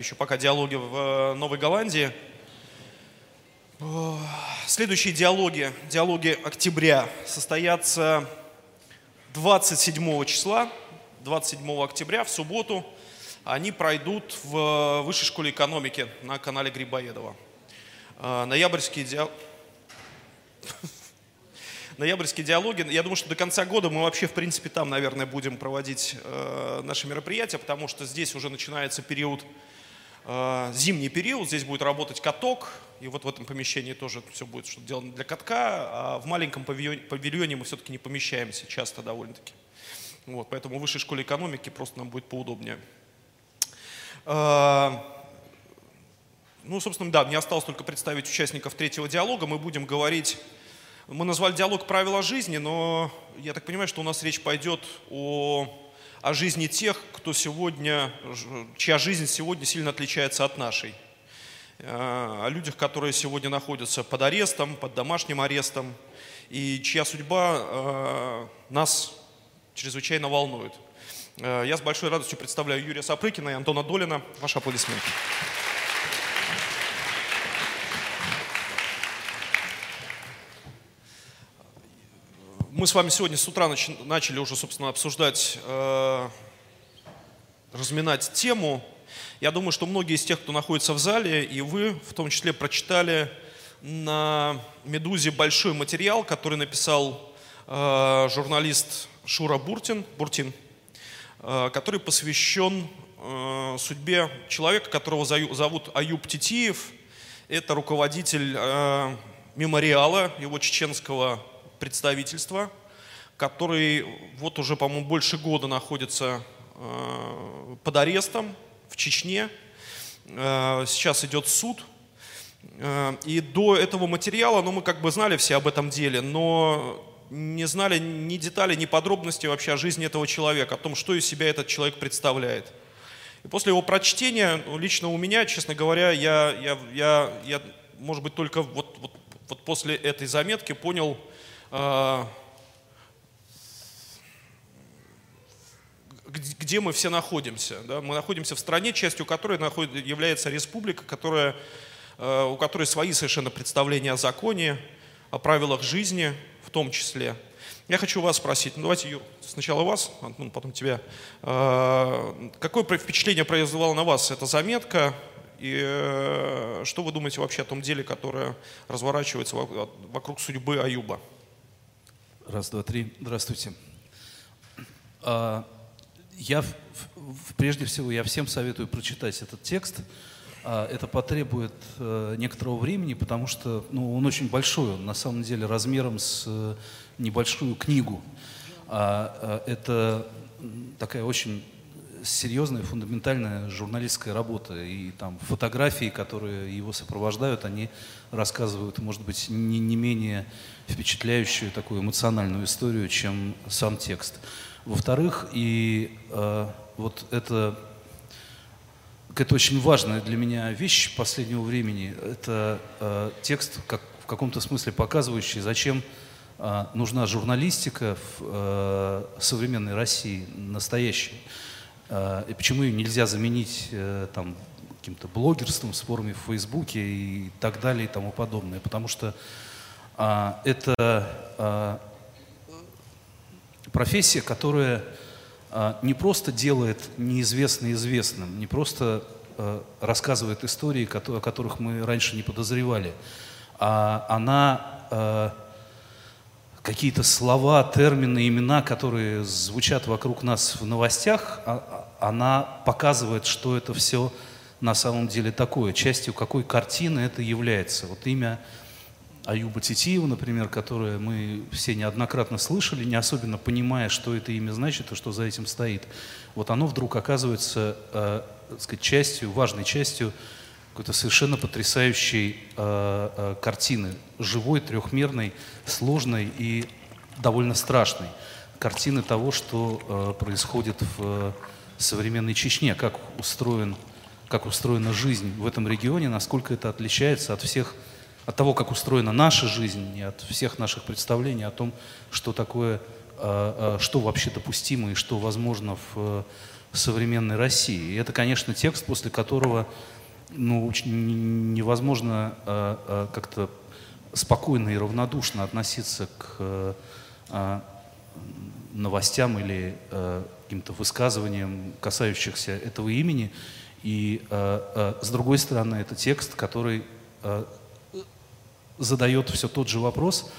еще пока диалоги в э, Новой Голландии. Следующие диалоги, диалоги октября, состоятся 27 числа, 27 октября, в субботу. Они пройдут в Высшей школе экономики на канале Грибоедова. Э, ноябрьские диалоги... ноябрьские диалоги. Я думаю, что до конца года мы вообще, в принципе, там, наверное, будем проводить э, наши мероприятия, потому что здесь уже начинается период Э, зимний период, здесь будет работать каток, и вот в этом помещении тоже все будет что-то сделано для катка, а в маленьком павильоне мы все-таки не помещаемся часто довольно-таки. Вот, поэтому в высшей школе экономики просто нам будет поудобнее. Э, ну, собственно, да, мне осталось только представить участников третьего диалога. Мы будем говорить, мы назвали диалог «Правила жизни», но я так понимаю, что у нас речь пойдет о о жизни тех, кто сегодня, чья жизнь сегодня сильно отличается от нашей. Э, о людях, которые сегодня находятся под арестом, под домашним арестом, и чья судьба э, нас чрезвычайно волнует. Э, я с большой радостью представляю Юрия Сапрыкина и Антона Долина. Ваши аплодисменты. Мы с вами сегодня с утра начали уже, собственно, обсуждать, э, разминать тему. Я думаю, что многие из тех, кто находится в зале, и вы в том числе прочитали на «Медузе» большой материал, который написал э, журналист Шура Буртин, Буртин, э, который посвящен э, судьбе человека, которого зовут Аюб Титиев. Это руководитель э, мемориала его чеченского представительства, который вот уже, по-моему, больше года находится э, под арестом в Чечне. Э, сейчас идет суд. Э, и до этого материала, ну, мы как бы знали все об этом деле, но не знали ни деталей, ни подробностей вообще о жизни этого человека, о том, что из себя этот человек представляет. И после его прочтения, ну, лично у меня, честно говоря, я, я, я, я может быть, только вот, вот, вот после этой заметки понял, где мы все находимся. Да? Мы находимся в стране, частью которой является республика, которая, а, у которой свои совершенно представления о законе, о правилах жизни в том числе. Я хочу вас спросить, ну давайте, сначала вас, Антон, потом тебя. А, какое впечатление произвела на вас эта заметка? И э, что вы думаете вообще о том деле, которое разворачивается вокруг судьбы Аюба? Раз, два, три. Здравствуйте. А, я, прежде всего, я всем советую прочитать этот текст. А, это потребует э, некоторого времени, потому что ну, он очень большой, он на самом деле размером с э, небольшую книгу. А, это такая очень серьезная, фундаментальная журналистская работа. И там фотографии, которые его сопровождают, они рассказывают, может быть, не, не менее впечатляющую такую эмоциональную историю, чем сам текст. Во-вторых, и э, вот это, это очень важная для меня вещь последнего времени, это э, текст, как, в каком-то смысле показывающий, зачем э, нужна журналистика в э, современной России, настоящей. Э, и почему ее нельзя заменить э, там, каким-то блогерством, спорами в Фейсбуке и так далее и тому подобное. Потому что это а, профессия, которая а, не просто делает неизвестное известным, не просто рассказывает истории, о которых мы раньше не подозревали, а она какие-то слова, термины, имена, которые звучат вокруг нас в новостях, она показывает, что это все на самом деле такое, частью какой картины это является. Вот имя Аюба Титиева, например, которое мы все неоднократно слышали, не особенно понимая, что это имя значит и что за этим стоит. Вот оно вдруг оказывается э, сказать, частью, важной частью какой-то совершенно потрясающей э, э, картины, живой, трехмерной, сложной и довольно страшной. Картины того, что э, происходит в э, современной Чечне, как устроен, как устроена жизнь в этом регионе, насколько это отличается от всех от того, как устроена наша жизнь, и от всех наших представлений о том, что такое, а, а, что вообще допустимо и что возможно в, современной России. И это, конечно, текст, после которого ну, невозможно э, э, как-то спокойно и равнодушно относиться к э, новостям или э, каким-то высказываниям, касающихся этого имени. И э, э, с другой стороны, это текст, который э, задает все тот же вопрос,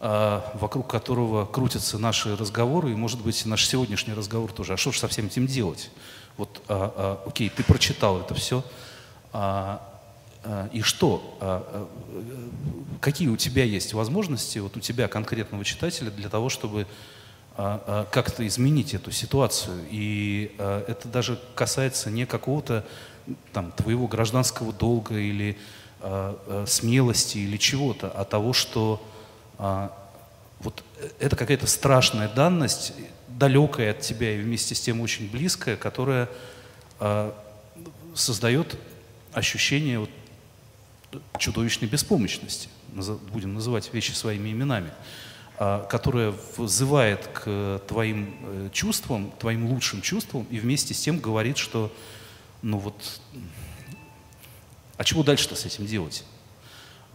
э, вокруг которого крутятся наши разговоры, и, может быть, наш сегодняшний разговор тоже. А что же со всем этим делать? Вот, э, э, окей, ты прочитал это все, а, а, и что? А, а, какие у тебя есть возможности, вот у тебя конкретного читателя, для того, чтобы как-то изменить эту ситуацию? И это даже касается не какого-то там, твоего гражданского долга или смелости или чего-то, а того, что вот это какая-то страшная данность, далекая от тебя и вместе с тем очень близкая, которая создает ощущение вот чудовищной беспомощности, будем называть вещи своими именами, а, которая вызывает к твоим э, чувствам, твоим лучшим чувствам, и вместе с тем говорит, что, ну вот, а чего дальше-то с этим делать?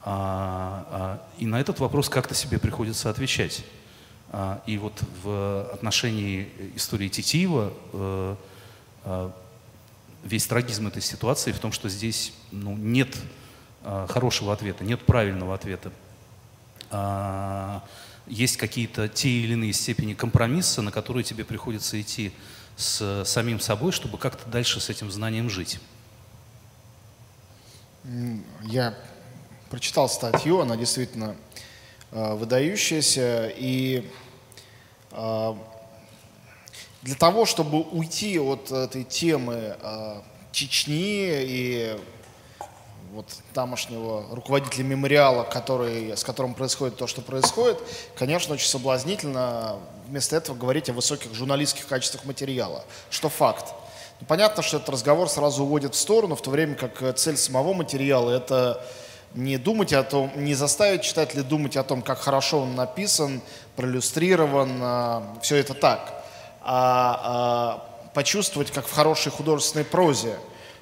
А, а, и на этот вопрос как-то себе приходится отвечать. А, и вот в отношении истории Титиева э, э, весь трагизм этой ситуации в том, что здесь ну, нет а, хорошего ответа, нет правильного ответа. А, есть какие-то те или иные степени компромисса, на которые тебе приходится идти с самим собой, чтобы как-то дальше с этим знанием жить. Я прочитал статью, она действительно э, выдающаяся, и э, для того, чтобы уйти от этой темы э, Чечни и вот тамошнего руководителя мемориала, который, с которым происходит то, что происходит, конечно, очень соблазнительно вместо этого говорить о высоких журналистских качествах материала, что факт. Ну, понятно, что этот разговор сразу уводит в сторону, в то время как цель самого материала – это не думать о том, не заставить читателя думать о том, как хорошо он написан, проиллюстрирован, э, все это так а, а, почувствовать, как в хорошей художественной прозе.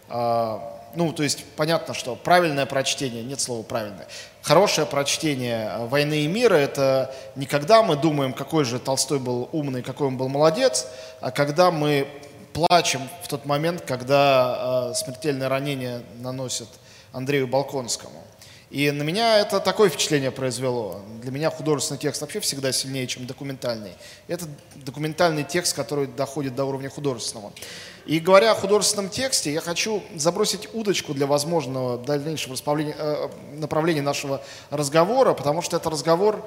А, ну, то есть понятно, что правильное прочтение, нет слова правильное, хорошее прочтение «Войны и мира» — это не когда мы думаем, какой же Толстой был умный, какой он был молодец, а когда мы плачем в тот момент, когда э, смертельное ранение наносит Андрею Балконскому. И на меня это такое впечатление произвело. Для меня художественный текст вообще всегда сильнее, чем документальный. Это документальный текст, который доходит до уровня художественного. И говоря о художественном тексте, я хочу забросить удочку для возможного дальнейшего э, направления нашего разговора, потому что это разговор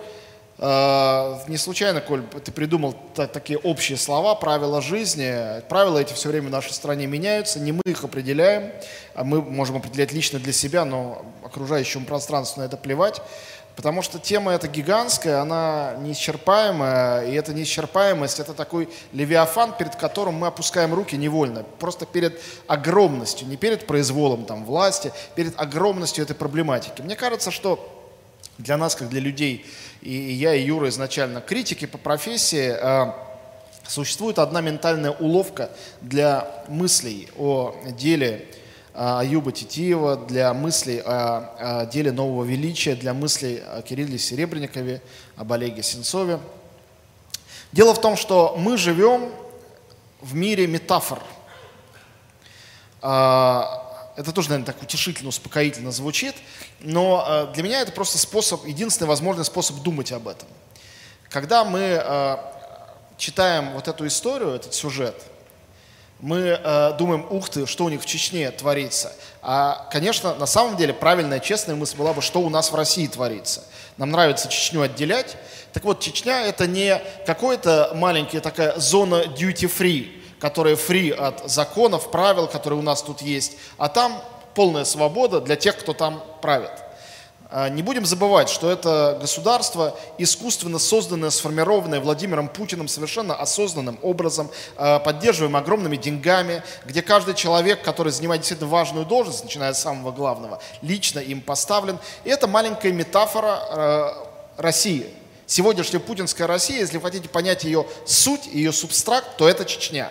не случайно, Коль, ты придумал такие общие слова, правила жизни. Правила эти все время в нашей стране меняются, не мы их определяем, а мы можем определять лично для себя, но окружающему пространству на это плевать. Потому что тема эта гигантская, она неисчерпаемая, и эта неисчерпаемость – это такой левиафан, перед которым мы опускаем руки невольно, просто перед огромностью, не перед произволом там, власти, перед огромностью этой проблематики. Мне кажется, что для нас, как для людей, и я, и Юра изначально критики по профессии, э, существует одна ментальная уловка для мыслей о деле э, Аюба Титиева, для мыслей о, о деле нового величия, для мыслей о Кирилле Серебренникове, об Олеге Сенцове. Дело в том, что мы живем в мире метафор. А, это тоже, наверное, так утешительно, успокоительно звучит, но э, для меня это просто способ, единственный возможный способ думать об этом. Когда мы э, читаем вот эту историю, этот сюжет, мы э, думаем, ух ты, что у них в Чечне творится. А, конечно, на самом деле правильная, честная мысль была бы, что у нас в России творится. Нам нравится Чечню отделять. Так вот, Чечня это не какая-то маленькая такая зона duty-free, которые фри от законов, правил, которые у нас тут есть, а там полная свобода для тех, кто там правит. А, не будем забывать, что это государство искусственно созданное, сформированное Владимиром Путиным совершенно осознанным образом, а, поддерживаем огромными деньгами, где каждый человек, который занимает действительно важную должность, начиная с самого главного, лично им поставлен. И это маленькая метафора а, России. Сегодняшняя путинская Россия, если вы хотите понять ее суть, ее субстракт, то это Чечня.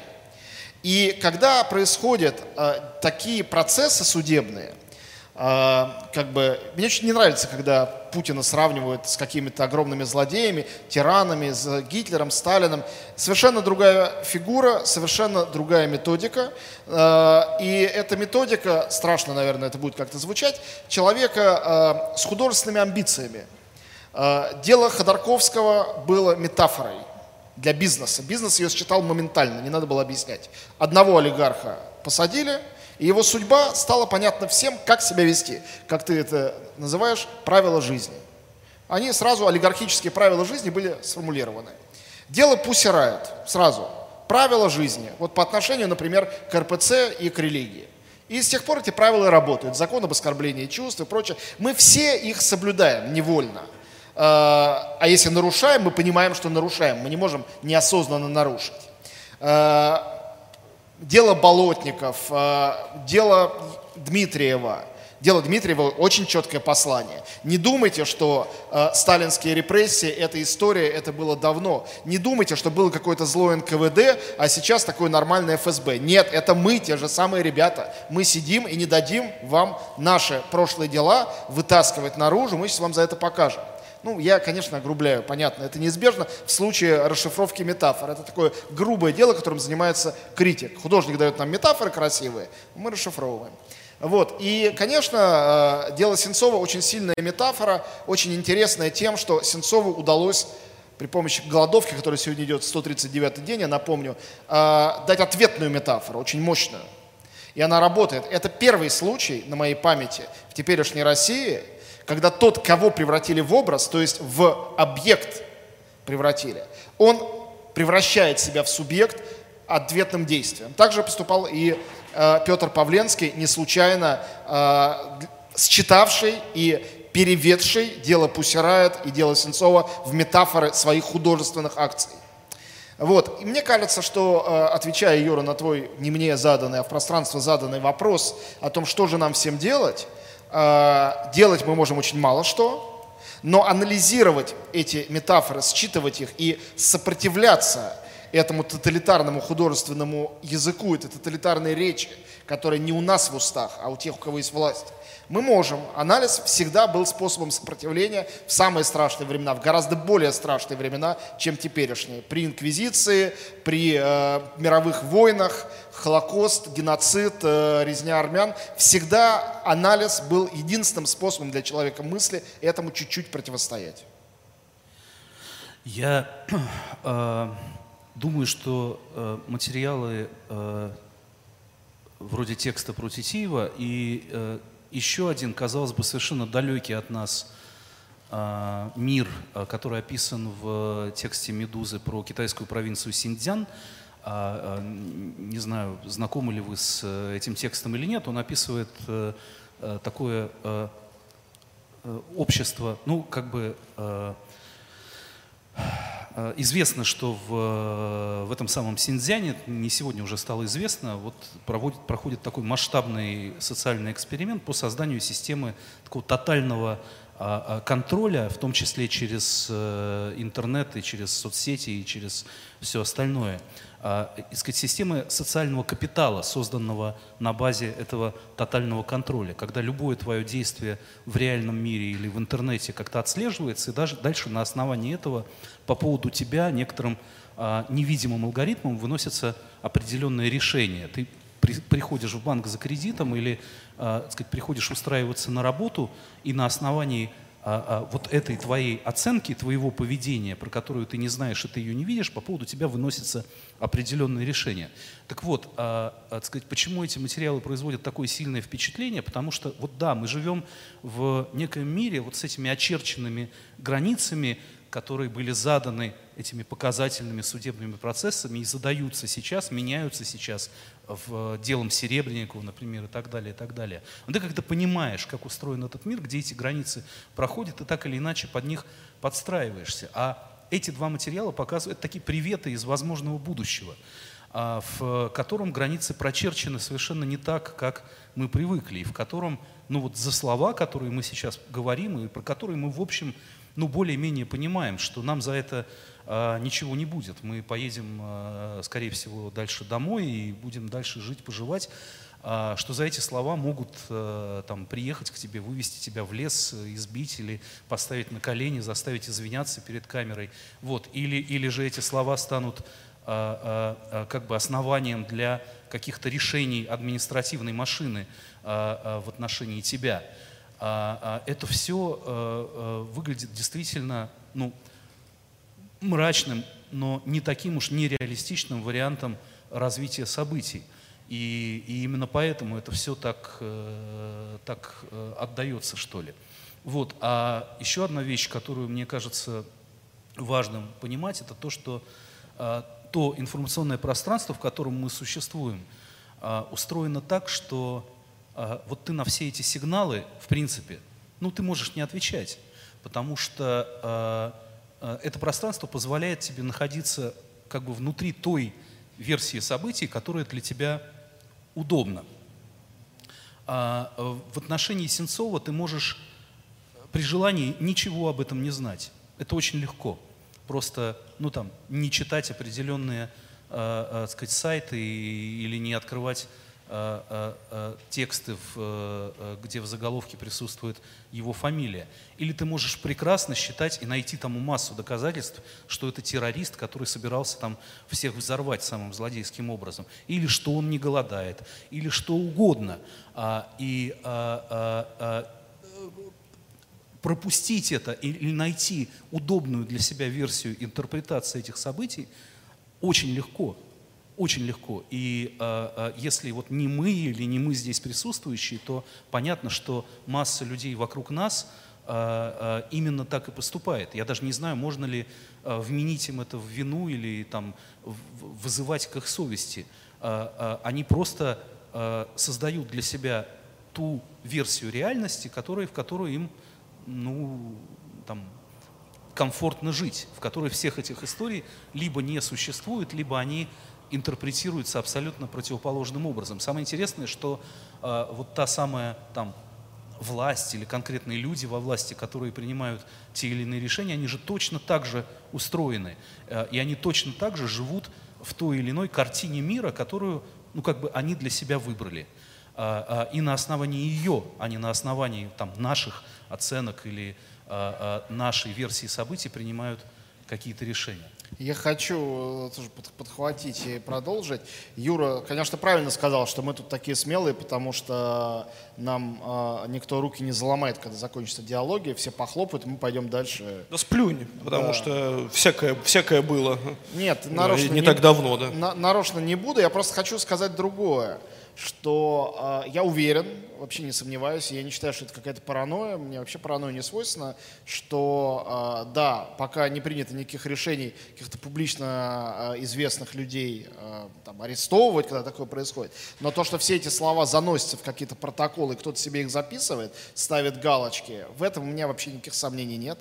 И когда происходят э, такие процессы судебные, э, как бы, мне очень не нравится, когда Путина сравнивают с какими-то огромными злодеями, тиранами, с Гитлером, Сталином. Совершенно другая фигура, совершенно другая методика. Э, и эта методика, страшно, наверное, это будет как-то звучать, человека э, с художественными амбициями. Э, дело Ходорковского было метафорой для бизнеса. Бизнес ее считал моментально, не надо было объяснять. Одного олигарха посадили, и его судьба стала понятна всем, как себя вести. Как ты это называешь, правила жизни. Они сразу, олигархические правила жизни были сформулированы. Дело Пусси сразу. Правила жизни. Вот по отношению, например, к РПЦ и к религии. И с тех пор эти правила работают. Закон об оскорблении чувств и прочее. Мы все их соблюдаем невольно. А, а если нарушаем, мы понимаем, что нарушаем. Мы не можем неосознанно нарушить. А, дело Болотников, а, дело Дмитриева. Дело Дмитриева очень четкое послание. Не думайте, что э, сталинские репрессии – это история, это было давно. Не думайте, что было какое-то злое НКВД, а сейчас такое нормальное ФСБ. Нет, это мы, те же самые ребята. Мы сидим и не дадим вам наши прошлые дела вытаскивать наружу. Мы сейчас вам за это покажем. Ну, я, конечно, огрубляю, понятно, это неизбежно в случае расшифровки метафор. Это такое грубое дело, которым занимается критик. Художник дает нам метафоры красивые, мы расшифровываем. Вот. И, конечно, э, дело Сенцова очень сильная метафора, очень интересная тем, что Сенцову удалось при помощи голодовки, которая сегодня идет 139 день, я напомню, э, дать ответную метафору, очень мощную. И она работает. Это первый случай на моей памяти в теперешней России – когда тот, кого превратили в образ, то есть в объект превратили, он превращает себя в субъект ответным действием. Также поступал и э, Петр Павленский, не случайно э, считавший и переведший дело Пусирает и дело Сенцова в метафоры своих художественных акций. Вот. И мне кажется, что, э, отвечая, Юра, на твой не мне заданный, а в пространство заданный вопрос о том, что же нам всем делать, делать мы можем очень мало что, но анализировать эти метафоры, считывать их и сопротивляться этому тоталитарному художественному языку, этой тоталитарной речи, которая не у нас в устах, а у тех, у кого есть власть, мы можем. Анализ всегда был способом сопротивления в самые страшные времена, в гораздо более страшные времена, чем теперешние. При инквизиции, при э, мировых войнах, Холокост, геноцид, э, резня армян. Всегда анализ был единственным способом для человека мысли этому чуть-чуть противостоять. Я э, думаю, что э, материалы э, вроде текста про Титиева и э, еще один, казалось бы, совершенно далекий от нас э, мир, э, который описан в тексте «Медузы» про китайскую провинцию Синьцзян. А, не знаю, знакомы ли вы с э, этим текстом или нет, он описывает такое общество, ну, как бы Э, известно, что в, в этом самом Синьцзяне, не сегодня уже стало известно, вот проводит, проходит такой масштабный социальный эксперимент по созданию системы такого тотального а, а, контроля, в том числе через э, интернет и через соцсети и через все остальное. А, сказать, системы социального капитала, созданного на базе этого тотального контроля, когда любое твое действие в реальном мире или в интернете как-то отслеживается, и даже дальше на основании этого по поводу тебя некоторым невидимым алгоритмом выносятся определенные решения. Ты приходишь в банк за кредитом или э, сказать, приходишь устраиваться на работу, и на основании а, а, вот этой твоей оценки, твоего поведения, про которую ты не знаешь и ты ее не видишь, по поводу тебя выносятся определенные решения. Так вот, а, а, сказать, почему эти материалы производят такое сильное впечатление? Потому что, вот да, мы живем в неком мире вот с этими очерченными границами, которые были заданы этими показательными судебными процессами и задаются сейчас, меняются сейчас в делом Серебренникова, например, и так далее, и так далее. Но ты когда понимаешь, как устроен этот мир, где эти границы проходят, ты так или иначе под них подстраиваешься. А эти два материала показывают такие приветы из возможного будущего, а, в котором границы прочерчены совершенно не так, как мы привыкли, и в котором, ну вот за слова, которые мы сейчас говорим, и про которые мы, в общем, ну, более-менее понимаем, что нам за это ничего не будет. Мы поедем, а, скорее всего, дальше домой и будем дальше жить, поживать. А, что за эти слова могут а, там, приехать к тебе, вывести тебя в лес, избить или поставить на колени, заставить извиняться перед камерой. Вот. Или, или же эти слова станут а, а, а, как бы основанием для каких-то решений административной машины а, а, в отношении тебя. А, а, это все а, а, выглядит действительно, ну, мрачным, но не таким уж нереалистичным вариантом развития событий. И, и именно поэтому это все так, э, так э, отдается, что ли. Вот. А еще одна вещь, которую мне кажется важным понимать, это то, что э, то информационное пространство, в котором мы существуем, э, устроено так, что э, вот ты на все эти сигналы, в принципе, ну, ты можешь не отвечать, потому что э, это пространство позволяет тебе находиться как бы внутри той версии событий, которая для тебя удобна. А э, в отношении Сенцова ты можешь при желании ничего об этом не знать. Это очень легко. Просто, ну там, не читать определенные, э, э, сказать, сайты или не открывать Э, э, э, тексты, где в заголовке присутствует его фамилия. Или ты можешь прекрасно считать и найти тому массу доказательств, что это террорист, который собирался там всех взорвать самым злодейским образом. Или что он не голодает. Или что угодно. А, и а, а, пропустить это или найти удобную для себя версию интерпретации этих событий очень легко. Очень легко. И э, э, если вот не мы или не мы здесь присутствующие, то понятно, что масса людей вокруг нас э, э, именно так и поступает. Я даже не знаю, можно ли э, вменить им это в вину или там, вызывать к их совести. Э, э, они просто э, создают для себя ту версию реальности, которой, в которую им ну, там, комфортно жить, в которой всех этих историй либо не существует, либо они интерпретируется абсолютно противоположным образом. Самое интересное, что э, вот та самая там власть или конкретные люди во власти, которые принимают те или иные решения, они же точно так же устроены. Э, и они точно так же живут в той или иной картине мира, которую ну, как бы они для себя выбрали. Э, э, и на основании ее, а не на основании там, наших оценок или э, э, нашей версии событий принимают какие-то решения. Я хочу э, тоже подхватить и продолжить. Юра, конечно, правильно сказал, что мы тут такие смелые, потому что нам э, никто руки не заломает, когда закончится диалоги, все похлопают, и мы пойдем дальше. Да сплюнь, потому да. что всякое, всякое было. Нет, нарочно не, не так давно, да. На, нарочно не буду, я просто хочу сказать другое что э, я уверен, вообще не сомневаюсь, я не считаю, что это какая-то паранойя, мне вообще паранойя не свойственно, что э, да, пока не принято никаких решений каких-то публично э, известных людей э, там, арестовывать, когда такое происходит, но то, что все эти слова заносятся в какие-то протоколы, кто-то себе их записывает, ставит галочки, в этом у меня вообще никаких сомнений нет.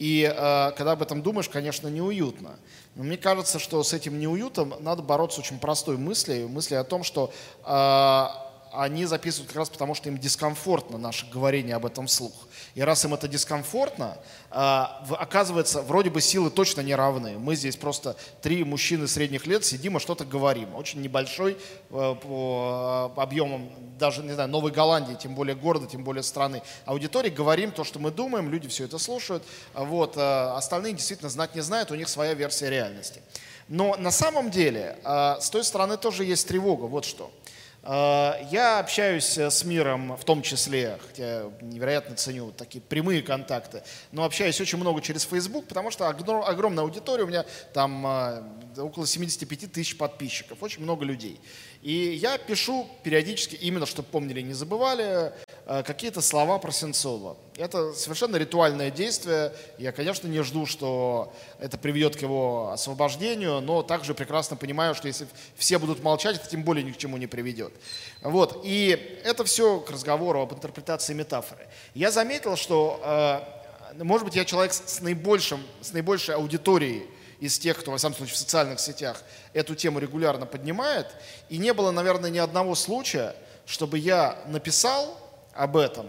И э, когда об этом думаешь, конечно, неуютно. Но мне кажется, что с этим неуютом надо бороться очень простой мыслью, мыслью о том, что э, они записывают как раз потому, что им дискомфортно наше говорение об этом вслух. И раз им это дискомфортно, а, оказывается, вроде бы силы точно не равны. Мы здесь просто три мужчины средних лет сидим и что-то говорим. Очень небольшой э, по объемам даже, не знаю, Новой Голландии, тем более города, тем более страны. Аудитории говорим то, что мы думаем, люди все это слушают. Вот. Э, остальные действительно знать не знают, у них своя версия реальности. Но на самом деле э, с той стороны тоже есть тревога. Вот что. Э, я общаюсь э, с миром, в том числе, хотя невероятно ценю такие прямые контакты, но общаюсь очень много через Facebook, потому что огромная аудитория, у меня там э, около 75 тысяч подписчиков, очень много людей. И я пишу периодически, именно чтобы помнили, не забывали, э, какие-то слова про Сенцова. Это совершенно ритуальное действие. Я, конечно, не жду, что это приведет к его освобождению, но также прекрасно понимаю, что если все будут молчать, это тем более ни к чему не приведет. Вот. И это все к разговору об интерпретации метафоры. Я заметил, что, э, может быть, я человек с, наибольшим, с наибольшей аудиторией, из тех, кто, во всяком случае, в социальных сетях эту тему регулярно поднимает. И не было, наверное, ни одного случая, чтобы я написал, об этом.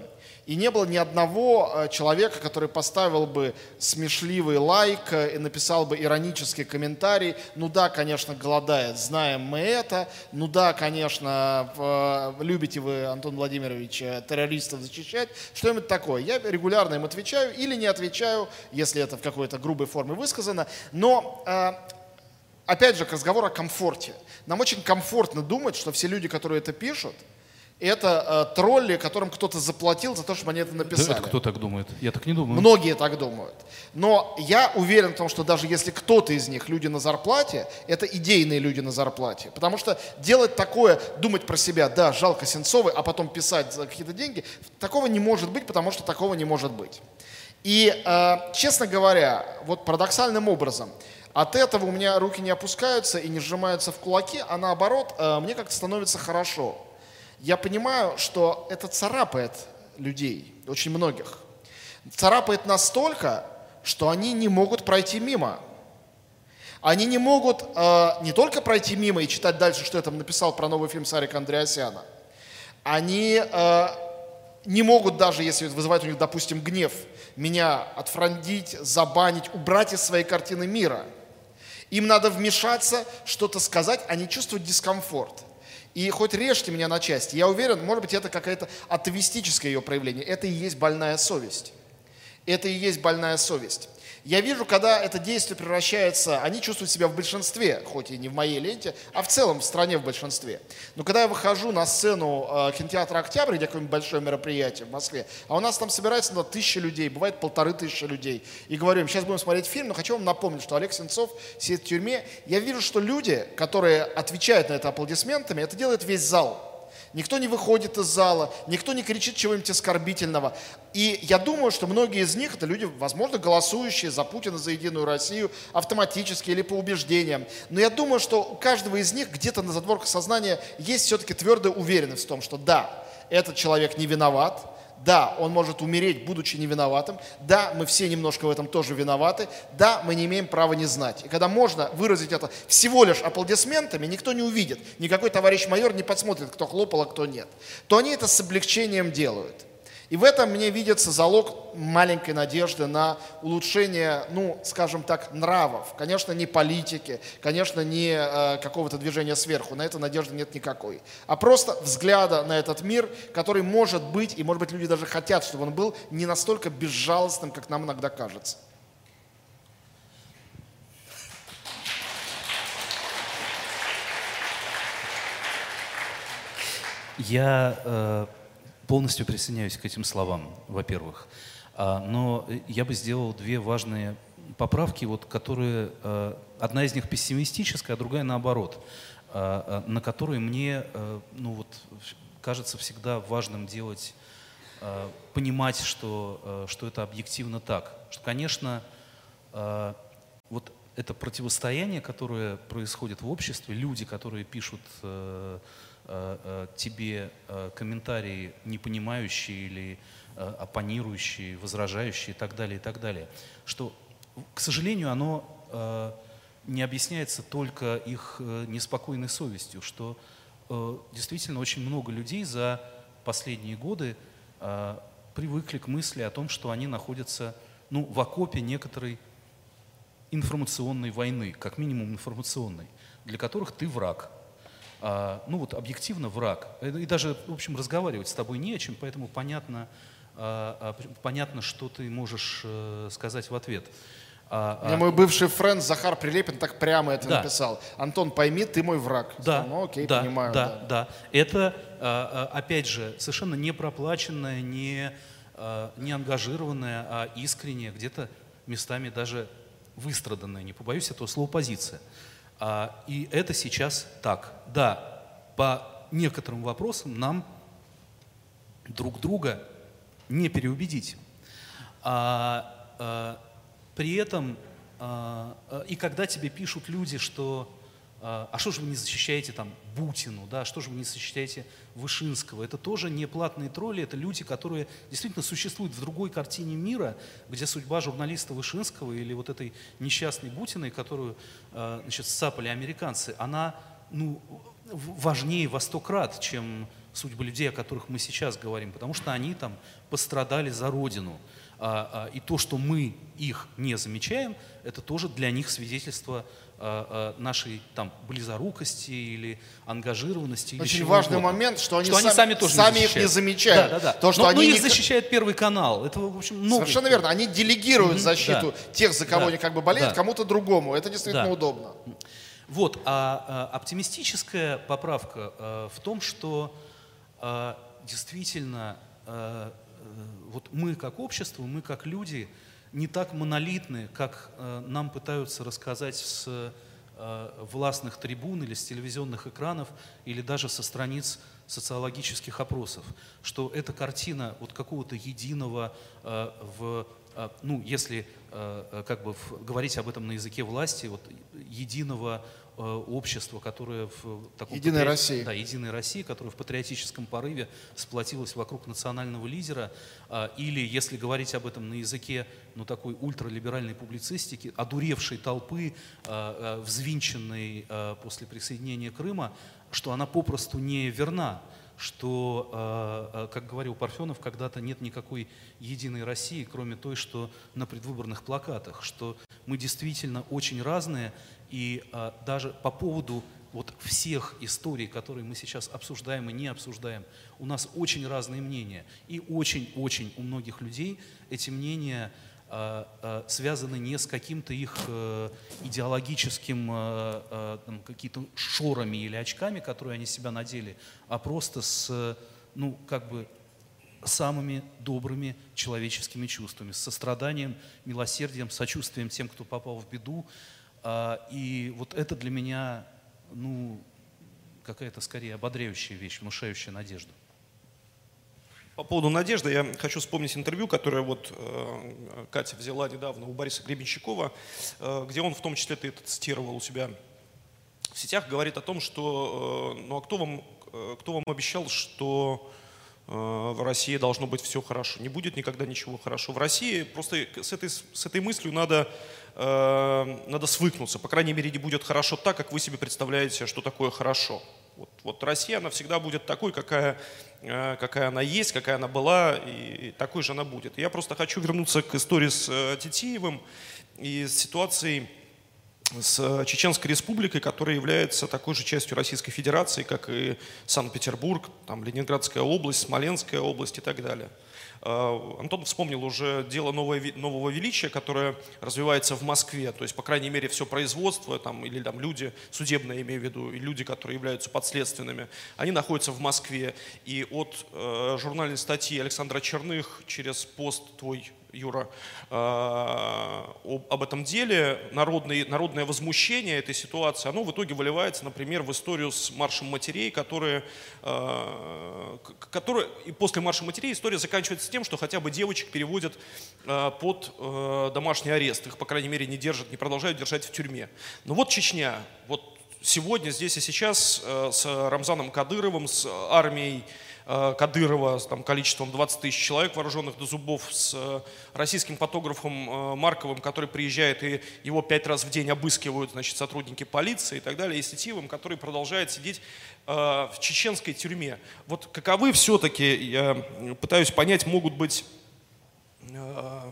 И не было ни одного э, человека, который поставил бы смешливый лайк э, и написал бы иронический комментарий. Ну да, конечно, голодает, знаем мы это. Ну да, конечно, э, любите вы, Антон Владимирович, террористов защищать. Что-нибудь такое. Я регулярно им отвечаю или не отвечаю, если это в какой-то грубой форме высказано. Но опять же, к разговору о комфорте. Нам очень комфортно думать, что все люди, которые это пишут, это э, тролли, которым кто-то заплатил за то, чтобы они это написали. Да, это кто так думает? Я так не думаю. Многие так думают. Но я уверен в том, что даже если кто-то из них люди на зарплате, это идейные люди на зарплате. Потому что делать такое, думать про себя, да, жалко Сенцовой, а потом писать за какие-то деньги, такого не может быть, потому что такого не может быть. И, э, честно говоря, вот парадоксальным образом, от этого у меня руки не опускаются и не сжимаются в кулаки, а наоборот, э, мне как-то становится хорошо я понимаю, что это царапает людей, очень многих. Царапает настолько, что они не могут пройти мимо. Они не могут э, не только пройти мимо и читать дальше, что я там написал про новый фильм Сарика Андреасяна. Они э, не могут даже, если вызывает у них, допустим, гнев, меня отфрандить, забанить, убрать из своей картины мира. Им надо вмешаться, что-то сказать, они чувствуют дискомфорт. И хоть режьте меня на части, я уверен, может быть, это какое-то атовистическое ее проявление. Это и есть больная совесть. Это и есть больная совесть. Я вижу, когда это действие превращается, они чувствуют себя в большинстве, хоть и не в моей ленте, а в целом в стране в большинстве. Но когда я выхожу на сцену э, кинотеатра «Октябрь», где какое-нибудь большое мероприятие в Москве, а у нас там собирается на тысячи людей, бывает полторы тысячи людей, и говорю им, сейчас будем смотреть фильм, но хочу вам напомнить, что Олег Сенцов сидит в тюрьме. Я вижу, что люди, которые отвечают на это аплодисментами, это делает весь зал. Никто не выходит из зала, никто не кричит чего-нибудь оскорбительного. И я думаю, что многие из них, это люди, возможно, голосующие за Путина, за Единую Россию, автоматически или по убеждениям. Но я думаю, что у каждого из них где-то на задворках сознания есть все-таки твердая уверенность в том, что да, этот человек не виноват, да, он может умереть, будучи невиноватым. Да, мы все немножко в этом тоже виноваты. Да, мы не имеем права не знать. И когда можно выразить это всего лишь аплодисментами, никто не увидит. Никакой товарищ майор не подсмотрит, кто хлопал, а кто нет. То они это с облегчением делают. И в этом мне видится залог маленькой надежды на улучшение, ну, скажем так, нравов. Конечно, не политики, конечно, не э, какого-то движения сверху, на это надежды нет никакой. А просто взгляда на этот мир, который может быть, и может быть люди даже хотят, чтобы он был не настолько безжалостным, как нам иногда кажется. Я э, полностью присоединяюсь к этим словам, во-первых. А, но я бы сделал две важные поправки, вот, которые, а, одна из них пессимистическая, а другая наоборот, а, на которые мне ну, вот, кажется всегда важным делать, понимать, что, что это объективно так. Что, конечно, вот это противостояние, которое происходит в обществе, люди, которые пишут Э, тебе э, комментарии не понимающие или оппонирующие, возражающие и так далее, и так далее. Что, к сожалению, оно не объясняется только их неспокойной совестью, что действительно очень много людей за последние годы привыкли к мысли о том, что они находятся ну, в окопе некоторой информационной войны, как минимум информационной, для которых ты враг – а, ну вот объективно враг. И даже, в общем, разговаривать с тобой не о чем, поэтому понятно, а, а, понятно что ты можешь э, сказать в ответ. А, Мне мой бывший френд Захар Прилепин так прямо это да. написал. Антон, пойми, ты мой враг. Да, ну окей, да, понимаю. Да, да, да. Это, опять же, совершенно не проплаченное, не, не ангажированное, а искреннее, где-то местами даже выстраданная, не побоюсь этого слова, позиция. А, и это сейчас так. Да, по некоторым вопросам нам друг друга не переубедить. А, а, при этом, а, а и когда тебе пишут люди, что а, а что же вы не защищаете там Бутину, да, что же вы не защищаете Вышинского? Это тоже не платные тролли, это люди, которые действительно существуют в другой картине мира, где судьба журналиста Вышинского или вот этой несчастной Бутиной, которую а, значит, сцапали американцы, она ну, важнее во сто крат, чем судьбы людей, о которых мы сейчас говорим, потому что они там пострадали за Родину. А, и то, что мы их не замечаем, это тоже для них свидетельство нашей там близорукости или ангажированности. Очень или важный угодно. момент, что они, что сами, они сами тоже сами не их не замечают. Да, да, да. То, что но, они но их не- защищает Первый канал. Это, в общем, много Совершенно верно. Они делегируют Мгм, защиту да. тех, за кого Да. они как бы болеют, Да. кому-то другому. Это действительно Да. удобно. Вот, а, а, оптимистическая поправка э, в том, что э, действительно э, э, вот мы как общество, мы как люди не так монолитны, как э, нам пытаются рассказать с э, властных трибун или с телевизионных экранов, или даже со страниц социологических опросов, что эта картина вот какого-то единого э, в ну, если как бы говорить об этом на языке власти, вот единого э, общества, которое в таком Единой патри- России. да, единой России, которая в патриотическом порыве сплотилась вокруг национального лидера, а, или, если говорить об этом на языке, ну, такой ультралиберальной публицистики, одуревшей толпы, а, а, взвинченной после присоединения Крыма, что она попросту не верна, что, как говорил Парфенов, когда-то нет никакой единой России, кроме той, что на предвыборных плакатах, что мы действительно очень разные, и а, даже по поводу вот всех историй, которые мы сейчас обсуждаем и не обсуждаем, у нас очень разные мнения. И очень-очень у многих людей эти мнения а, а, связаны не с каким-то их э, идеологическим, а, а, там, какие-то шорами или очками, которые они себя надели, а просто с, ну, как бы самыми добрыми человеческими чувствами, с состраданием, милосердием, сочувствием тем, кто попал в беду. А, И вот это для меня, ну, какая-то скорее ободряющая вещь, внушающая надежду. По поводу надежды я хочу вспомнить интервью, которое вот э, Катя взяла недавно у Бориса Гребенщикова, э, где он в том числе ты это цитировал у себя в сетях, говорит о том, что э, ну а кто вам, э, кто вам обещал, что э, в России должно быть все хорошо. Не будет никогда ничего хорошо. В России просто с этой, с этой мыслью надо, э, надо свыкнуться. По крайней мере, не будет хорошо так, как вы себе представляете, что такое хорошо. Вот, вот Россия, она всегда будет такой, какая, э, какая она есть, какая она была, и, и такой же она будет. Я просто хочу вернуться к истории с э, Титиевым и с ситуацией с Чеченской Республикой, которая является такой же частью Российской Федерации, как и Санкт-Петербург, там, Ленинградская область, Смоленская область и так далее. Э, Антон вспомнил уже дело нового, Ви- нового величия, которое развивается в Москве. То есть, по крайней мере, все производство там, или там, люди, судебные имею в виду, и люди, которые являются подследственными, они находятся в Москве. И от э, журнальной статьи Александра Черных через пост твой Юра, э, об, этом деле, народный, народное возмущение этой ситуации, оно в итоге выливается, например, в историю с маршем матерей, которые, э, которые и после марша матерей история заканчивается тем, что хотя бы девочек переводят э, под э, домашний арест, их, по крайней мере, не держат, не продолжают держать в тюрьме. Но вот Чечня, вот сегодня, здесь и сейчас э, с Рамзаном Кадыровым, с армией Кадырова с там, количеством 20 тысяч человек, вооруженных до зубов, с э, российским фотографом э, Марковым, который приезжает и его пять раз в день обыскивают значит, сотрудники полиции и так далее, и Сетивым, который продолжает сидеть э, в чеченской тюрьме. Вот каковы все-таки, я пытаюсь понять, могут быть э,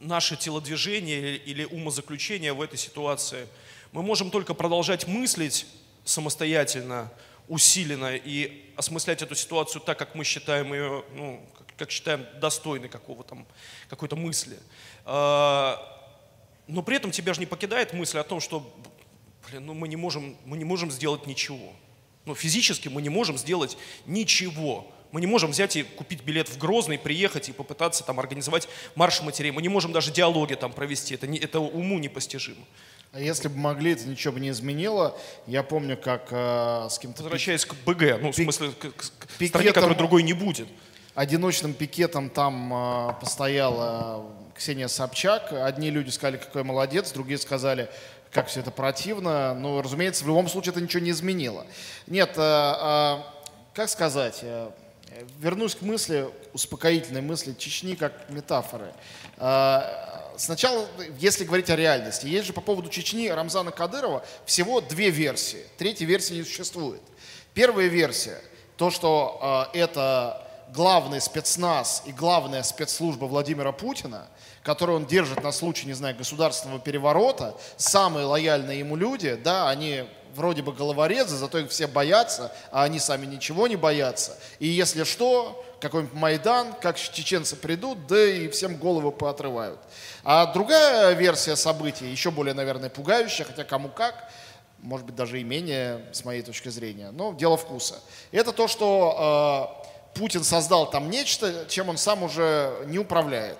наше телодвижение или умозаключение в этой ситуации. Мы можем только продолжать мыслить самостоятельно, усиленно и осмыслять эту ситуацию так, как мы считаем ее, ну, как, считаем достойной какого там, какой-то мысли. А, Но при этом тебя же не покидает мысль о том, что блин, ну мы, не можем, мы не можем сделать ничего. Ну, физически мы не можем сделать ничего. Мы не можем взять и купить билет в Грозный, приехать и попытаться там организовать марш матерей. Мы не можем даже диалоги там провести. Это, не, это уму непостижимо. А если бы могли, это ничего бы не изменило. Я помню, как э, с кем-то Возвращаясь к БГ, ну, в Пик- смысле, к, к- к пикетом- стране, которой другой не будет. одиночным пикетом там э, постояла Ксения Собчак. Одни люди сказали, какой молодец, другие сказали, как все это противно. Но, разумеется, в любом случае это ничего не изменило. Нет, э, э, как сказать, э, вернусь к мысли, успокоительной мысли Чечни как метафоры. Э, Сначала, если говорить о реальности, есть же по поводу Чечни Рамзана Кадырова всего две версии. Третьей версии не существует. Первая версия, то, что э, это главный спецназ и главная спецслужба Владимира Путина, которую он держит на случай, не знаю, государственного переворота, самые лояльные ему люди, да, они вроде бы головорезы, зато их все боятся, а они сами ничего не боятся. И если что, какой-нибудь Майдан, как чеченцы придут, да и всем головы поотрывают. А другая версия событий, еще более, наверное, пугающая, хотя кому как, может быть, даже и менее, с моей точки зрения, но дело вкуса. Это то, что э, Путин создал там нечто, чем он сам уже не управляет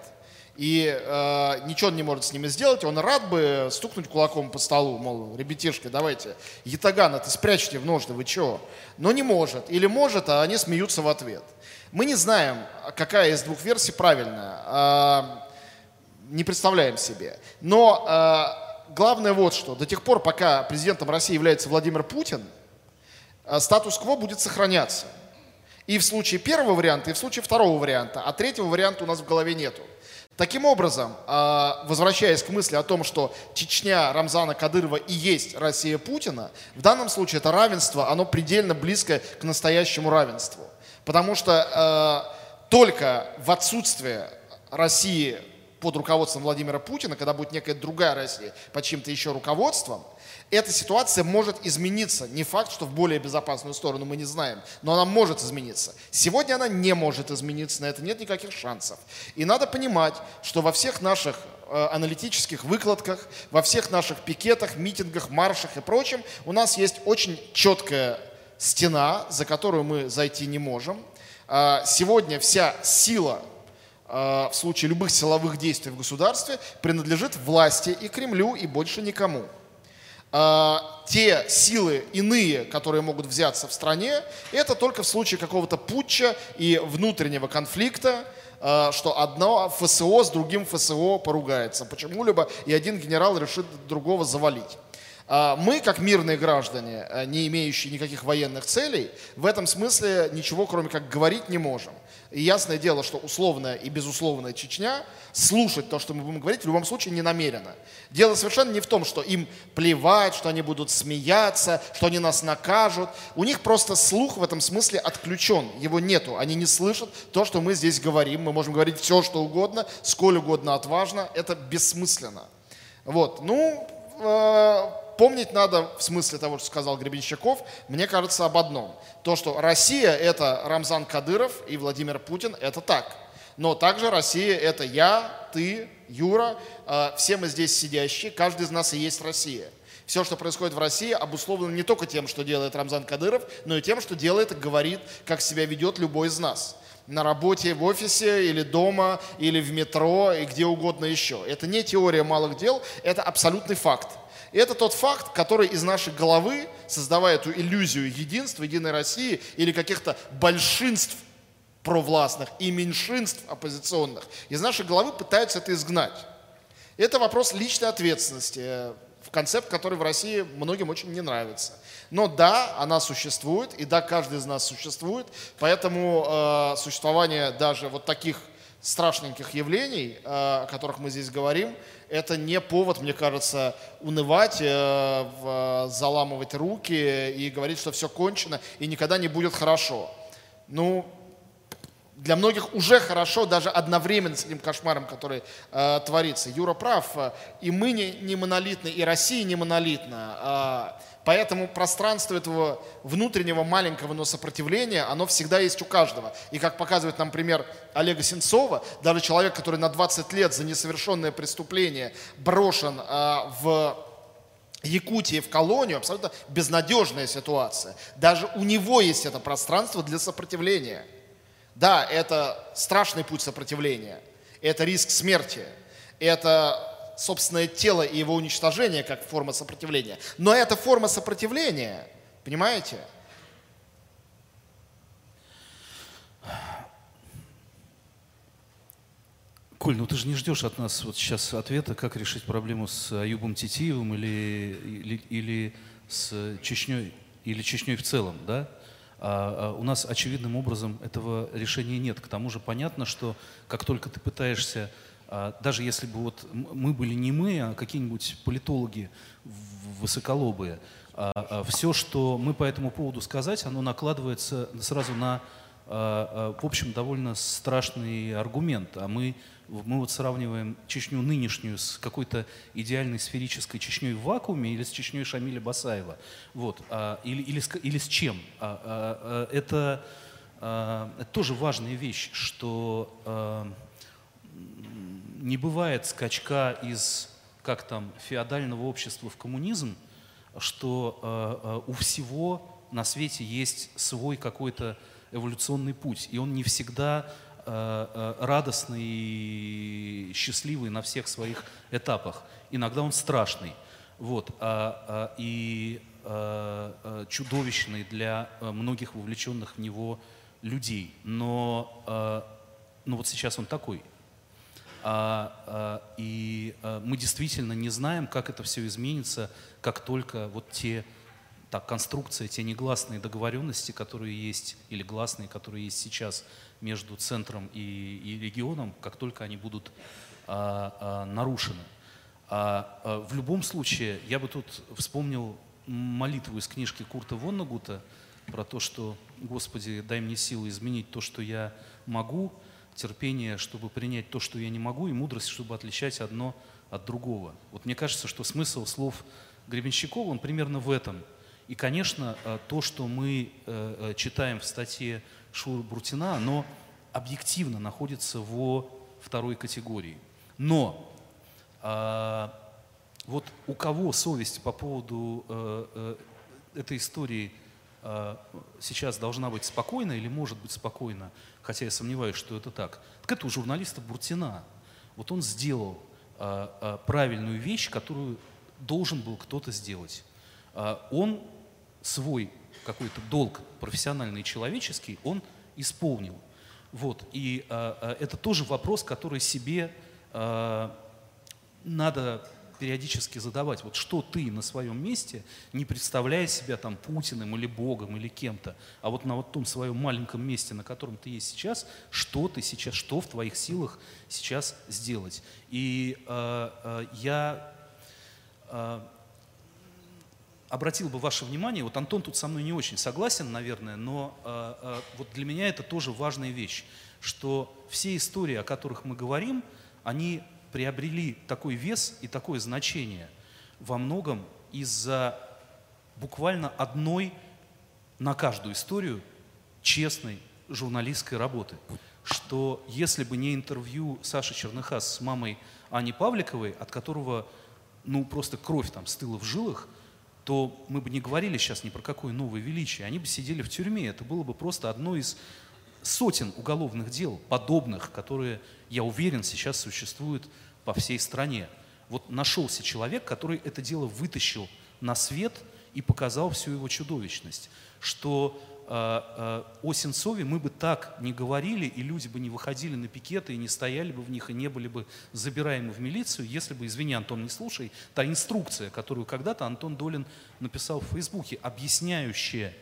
и э, ничего он не может с ними сделать, он рад бы стукнуть кулаком по столу, мол, ребятишки, давайте, ятаган, это спрячьте в ножны, вы чего? Но не может, или может, а они смеются в ответ. Мы не знаем, какая из двух версий правильная, э, не представляем себе. Но э, главное вот что, до тех пор, пока президентом России является Владимир Путин, э, статус-кво будет сохраняться. И в случае первого варианта, и в случае второго варианта. А третьего варианта у нас в голове нету. Таким образом, а, возвращаясь к мысли о том, что Чечня Рамзана Кадырова и есть Россия Путина, в данном случае это равенство, оно предельно близкое к настоящему равенству. Потому что а, только в отсутствие России под руководством Владимира Путина, когда будет некая другая Россия под чьим-то еще руководством, эта ситуация может измениться. Не факт, что в более безопасную сторону мы не знаем, но она может измениться. Сегодня она не может измениться, на это нет никаких шансов. И надо понимать, что во всех наших э, аналитических выкладках, во всех наших пикетах, митингах, маршах и прочем у нас есть очень четкая стена, за которую мы зайти не можем. А, сегодня вся сила э, в случае любых силовых действий в государстве принадлежит власти и Кремлю и больше никому. А, те силы иные, которые могут взяться в стране, это только в случае какого-то путча и внутреннего конфликта, а, что одно ФСО с другим ФСО поругается почему-либо, и один генерал решит другого завалить. А, мы, как мирные граждане, не имеющие никаких военных целей, в этом смысле ничего, кроме как говорить, не можем. И ясное дело, что условная и безусловная Чечня слушать то, что мы будем говорить, в любом случае не намерена. Дело совершенно не в том, что им плевать, что они будут смеяться, что они нас накажут. У них просто слух в этом смысле отключен, его нету. Они не слышат то, что мы здесь говорим. Мы можем говорить все, что угодно, сколь угодно отважно. Это бессмысленно. Вот, ну, э, помнить надо, в смысле того, что сказал Гребенщиков, мне кажется, об одном. То, что Россия – это Рамзан Кадыров и Владимир Путин – это так. Но также Россия – это я, ты, Юра, э, все мы здесь сидящие, каждый из нас и есть Россия. Все, что происходит в России, обусловлено не только тем, что делает Рамзан Кадыров, но и тем, что делает и говорит, как себя ведет любой из нас на работе, в офисе или дома, или в метро, и где угодно еще. Это не теория малых дел, это абсолютный факт. И это тот факт, который из нашей головы, создавая эту иллюзию единства, единой России или каких-то большинств провластных и меньшинств оппозиционных, из нашей головы пытаются это изгнать. Это вопрос личной ответственности, в концепт, который в России многим очень не нравится. Но да, она существует, и да, каждый из нас существует, поэтому э, существование даже вот таких страшненьких явлений, э, о которых мы здесь говорим, это не повод, мне кажется, унывать, э, заламывать руки и говорить, что все кончено и никогда не будет хорошо. Ну, для многих уже хорошо, даже одновременно с этим кошмаром, который э, творится. Юра прав, и мы не, не монолитны, и Россия не монолитна. Э, Поэтому пространство этого внутреннего маленького, но сопротивления, оно всегда есть у каждого. И как показывает нам пример Олега Сенцова, даже человек, который на 20 лет за несовершенное преступление брошен а, в Якутии в колонию, абсолютно безнадежная ситуация. Даже у него есть это пространство для сопротивления. Да, это страшный путь сопротивления. Это риск смерти. Это собственное тело и его уничтожение как форма сопротивления. Но это форма сопротивления, понимаете? Коль, ну ты же не ждешь от нас вот сейчас ответа, как решить проблему с Аюбом Титиевым или, или, или с Чечней, или Чечней в целом, да? А, а у нас очевидным образом этого решения нет. К тому же понятно, что как только ты пытаешься а даже если бы вот мы были не мы, а какие-нибудь политологи высоколобые, Все, что мы по этому поводу сказать, оно накладывается сразу на, в общем, довольно страшный аргумент. А мы, мы вот сравниваем Чечню нынешнюю с какой-то идеальной сферической Чечней в вакууме или с Чечней Шамиля Басаева. Вот. Или, или, с, или с чем? Это, это тоже важная вещь, что не бывает скачка из, как там, феодального общества в коммунизм, что э, э, у всего на свете есть свой какой-то эволюционный путь, и он не всегда радостный и счастливый на всех своих этапах. Иногда он страшный, вот, а, а, и чудовищный для многих вовлеченных в него людей. Но, но вот сейчас он такой – а, а, и а, мы действительно не знаем, как это все изменится, как только вот те так, конструкции, те негласные договоренности, которые есть, или гласные, которые есть сейчас между центром и, и регионом, как только они будут а, а, нарушены. А, а, в любом случае, я бы тут вспомнил молитву из книжки Курта Воннагута про то, что «Господи, дай мне силы изменить то, что я могу», терпение, чтобы принять то, что я не могу, и мудрость, чтобы отличать одно от другого. Вот мне кажется, что смысл слов Гребенщикова, он примерно в этом. И, конечно, э, то, что мы э, э, читаем в статье Шуры Брутина, оно объективно находится во второй категории. Но а, вот у кого совесть по поводу этой истории сейчас должна быть спокойна или может быть спокойна, хотя я сомневаюсь, что это так. Так это у журналиста Буртина. Вот он сделал а, правильную вещь, которую должен был кто-то сделать. А, он свой какой-то долг профессиональный человеческий, он исполнил. Вот. И а, а, это тоже вопрос, который себе а, надо периодически задавать, вот что ты на своем месте, не представляя себя там Путиным или Богом или кем-то, а вот на вот том своем маленьком месте, на котором ты есть сейчас, что ты сейчас, что в твоих силах сейчас сделать. И э, э, я э, обратил бы ваше внимание, вот Антон тут со мной не очень согласен, наверное, но э, э, вот для меня это тоже важная вещь, что все истории, о которых мы говорим, они приобрели такой вес и такое значение во многом из-за буквально одной на каждую историю честной журналистской работы. Что если бы не интервью Саши Черныха с мамой Ани Павликовой, от которого ну просто кровь там стыла в жилах, то мы бы не говорили сейчас ни про какое новое величие. Они бы сидели в тюрьме. Это было бы просто одно из сотен уголовных дел, подобных, которые, я уверен, сейчас существуют по всей стране. Вот нашелся человек, который это дело вытащил на свет и показал всю его чудовищность. Что о Сенцове мы бы так не говорили, и люди бы не выходили на пикеты, и не стояли бы в них, и не были бы забираемы в милицию, если бы, извини, Антон, не слушай, та инструкция, которую когда-то Антон Долин написал в Фейсбуке, объясняющая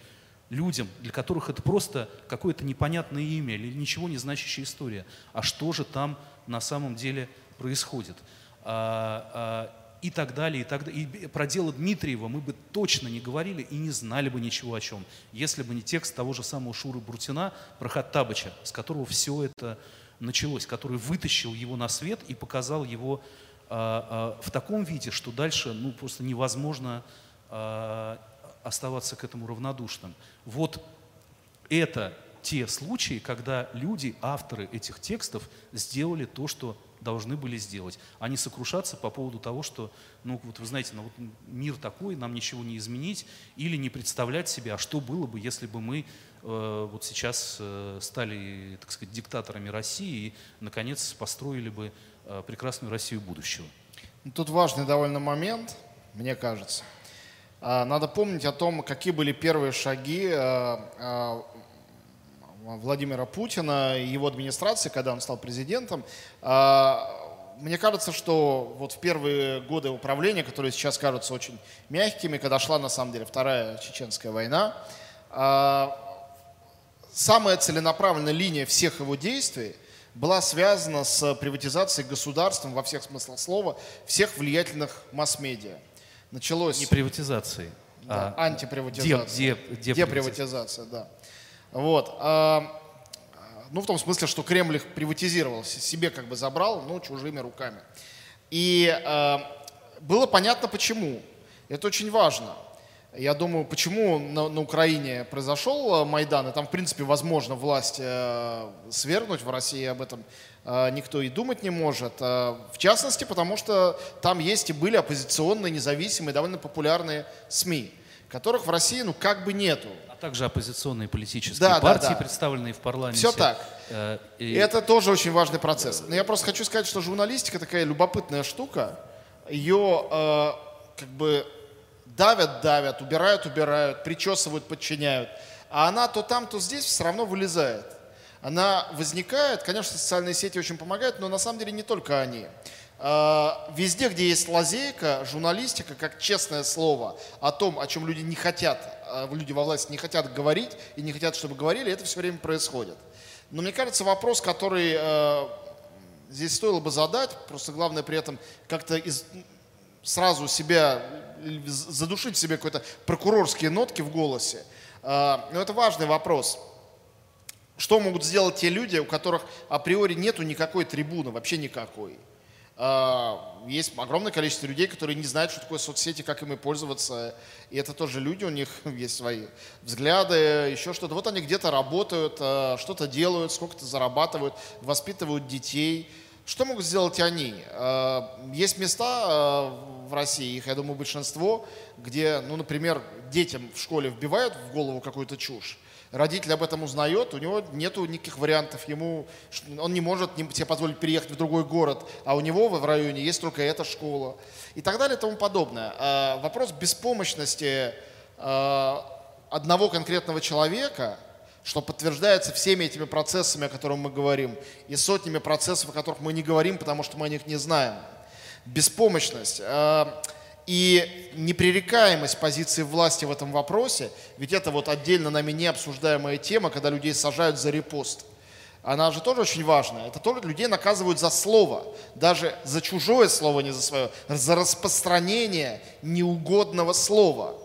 людям, для которых это просто какое-то непонятное имя или ничего не значащая история. А что же там на самом деле происходит? А, а, и так далее, и так далее. И про дело Дмитриева мы бы точно не говорили и не знали бы ничего о чем, если бы не текст того же самого Шуры Брутина про Хаттабыча, с которого все это началось, который вытащил его на свет и показал его а, а, в таком виде, что дальше ну, просто невозможно а, оставаться к этому равнодушным. Вот это те случаи, когда люди, авторы этих текстов, сделали то, что должны были сделать, а не сокрушаться по поводу того, что, ну вот вы знаете, ну, вот мир такой, нам ничего не изменить, или не представлять себе, а что было бы, если бы мы э, вот сейчас э, стали, так сказать, диктаторами России и, наконец, построили бы э, прекрасную Россию будущего. Тут важный довольно момент, мне кажется – а, надо помнить о том, какие были первые шаги э, э, Владимира Путина и его администрации, когда он стал президентом. А, мне кажется, что вот в первые годы управления, которые сейчас кажутся очень мягкими, когда шла на самом деле Вторая Чеченская война, а, самая целенаправленная линия всех его действий была связана с приватизацией государством во всех смыслах слова всех влиятельных масс-медиа началось... Не приватизацией. Да, А, антиприватизация. Деп- деп- Деприватизация, да. Вот. а, ну, в том смысле, что Кремль их приватизировал, себе как бы забрал, ну, чужими руками. И а, было понятно, почему. Это очень важно. Я думаю, почему на, на Украине произошел э, Майдан, и там, в принципе, возможно власть э, свергнуть, в России об этом э, никто и думать не может. Э, в частности, потому что там есть и были оппозиционные, независимые, довольно популярные СМИ, которых в России, ну, как бы нету. Также оппозиционные политические Да, да, партии, да. представленные в парламенте. Всё так. Э, и- это тоже очень важный процесс. Но я просто хочу сказать, что журналистика такая любопытная штука. Ее э, как бы давят, давят, убирают, убирают, причесывают, подчиняют. А она то там, то здесь все равно вылезает. Она возникает, конечно, социальные сети очень помогают, но на самом деле не только они. Э, Везде, где есть лазейка, журналистика, как честное слово о том, о чем люди не хотят, люди во власти не хотят говорить и не хотят, чтобы говорили, это все время происходит. Но мне кажется, вопрос, который э, здесь стоило бы задать, просто главное при этом как-то из- сразу себя, э, задушить себе какой-то прокурорские нотки в голосе. Э, но это важный вопрос. Что могут сделать те люди, у которых априори нету никакой трибуны, вообще никакой? А, Есть огромное количество людей, которые не знают, что такое соцсети, как ими пользоваться. И это тоже люди, у них есть свои взгляды, еще что-то. Вот они где-то работают, а, что-то делают, сколько-то зарабатывают, воспитывают детей. Что могут сделать они? А, Есть места в России, их, я думаю, большинство, где, ну, например, детям в школе вбивают в голову какую-то чушь, родитель об этом узнает, у него нету никаких вариантов, ему, он не может себе позволить переехать в другой город, а у него в районе есть только эта школа и так далее и тому подобное. А, Вопрос беспомощности а, одного конкретного человека, что подтверждается всеми этими процессами, о которых мы говорим, и сотнями процессов, о которых мы не говорим, потому что мы о них не знаем. Беспомощность. А, и непререкаемость позиции власти в этом вопросе, ведь это вот отдельно нами не обсуждаемая тема, когда людей сажают за репост. Она же тоже очень важная. Это тоже людей наказывают за слово, даже за чужое слово, не за свое, за распространение неугодного слова.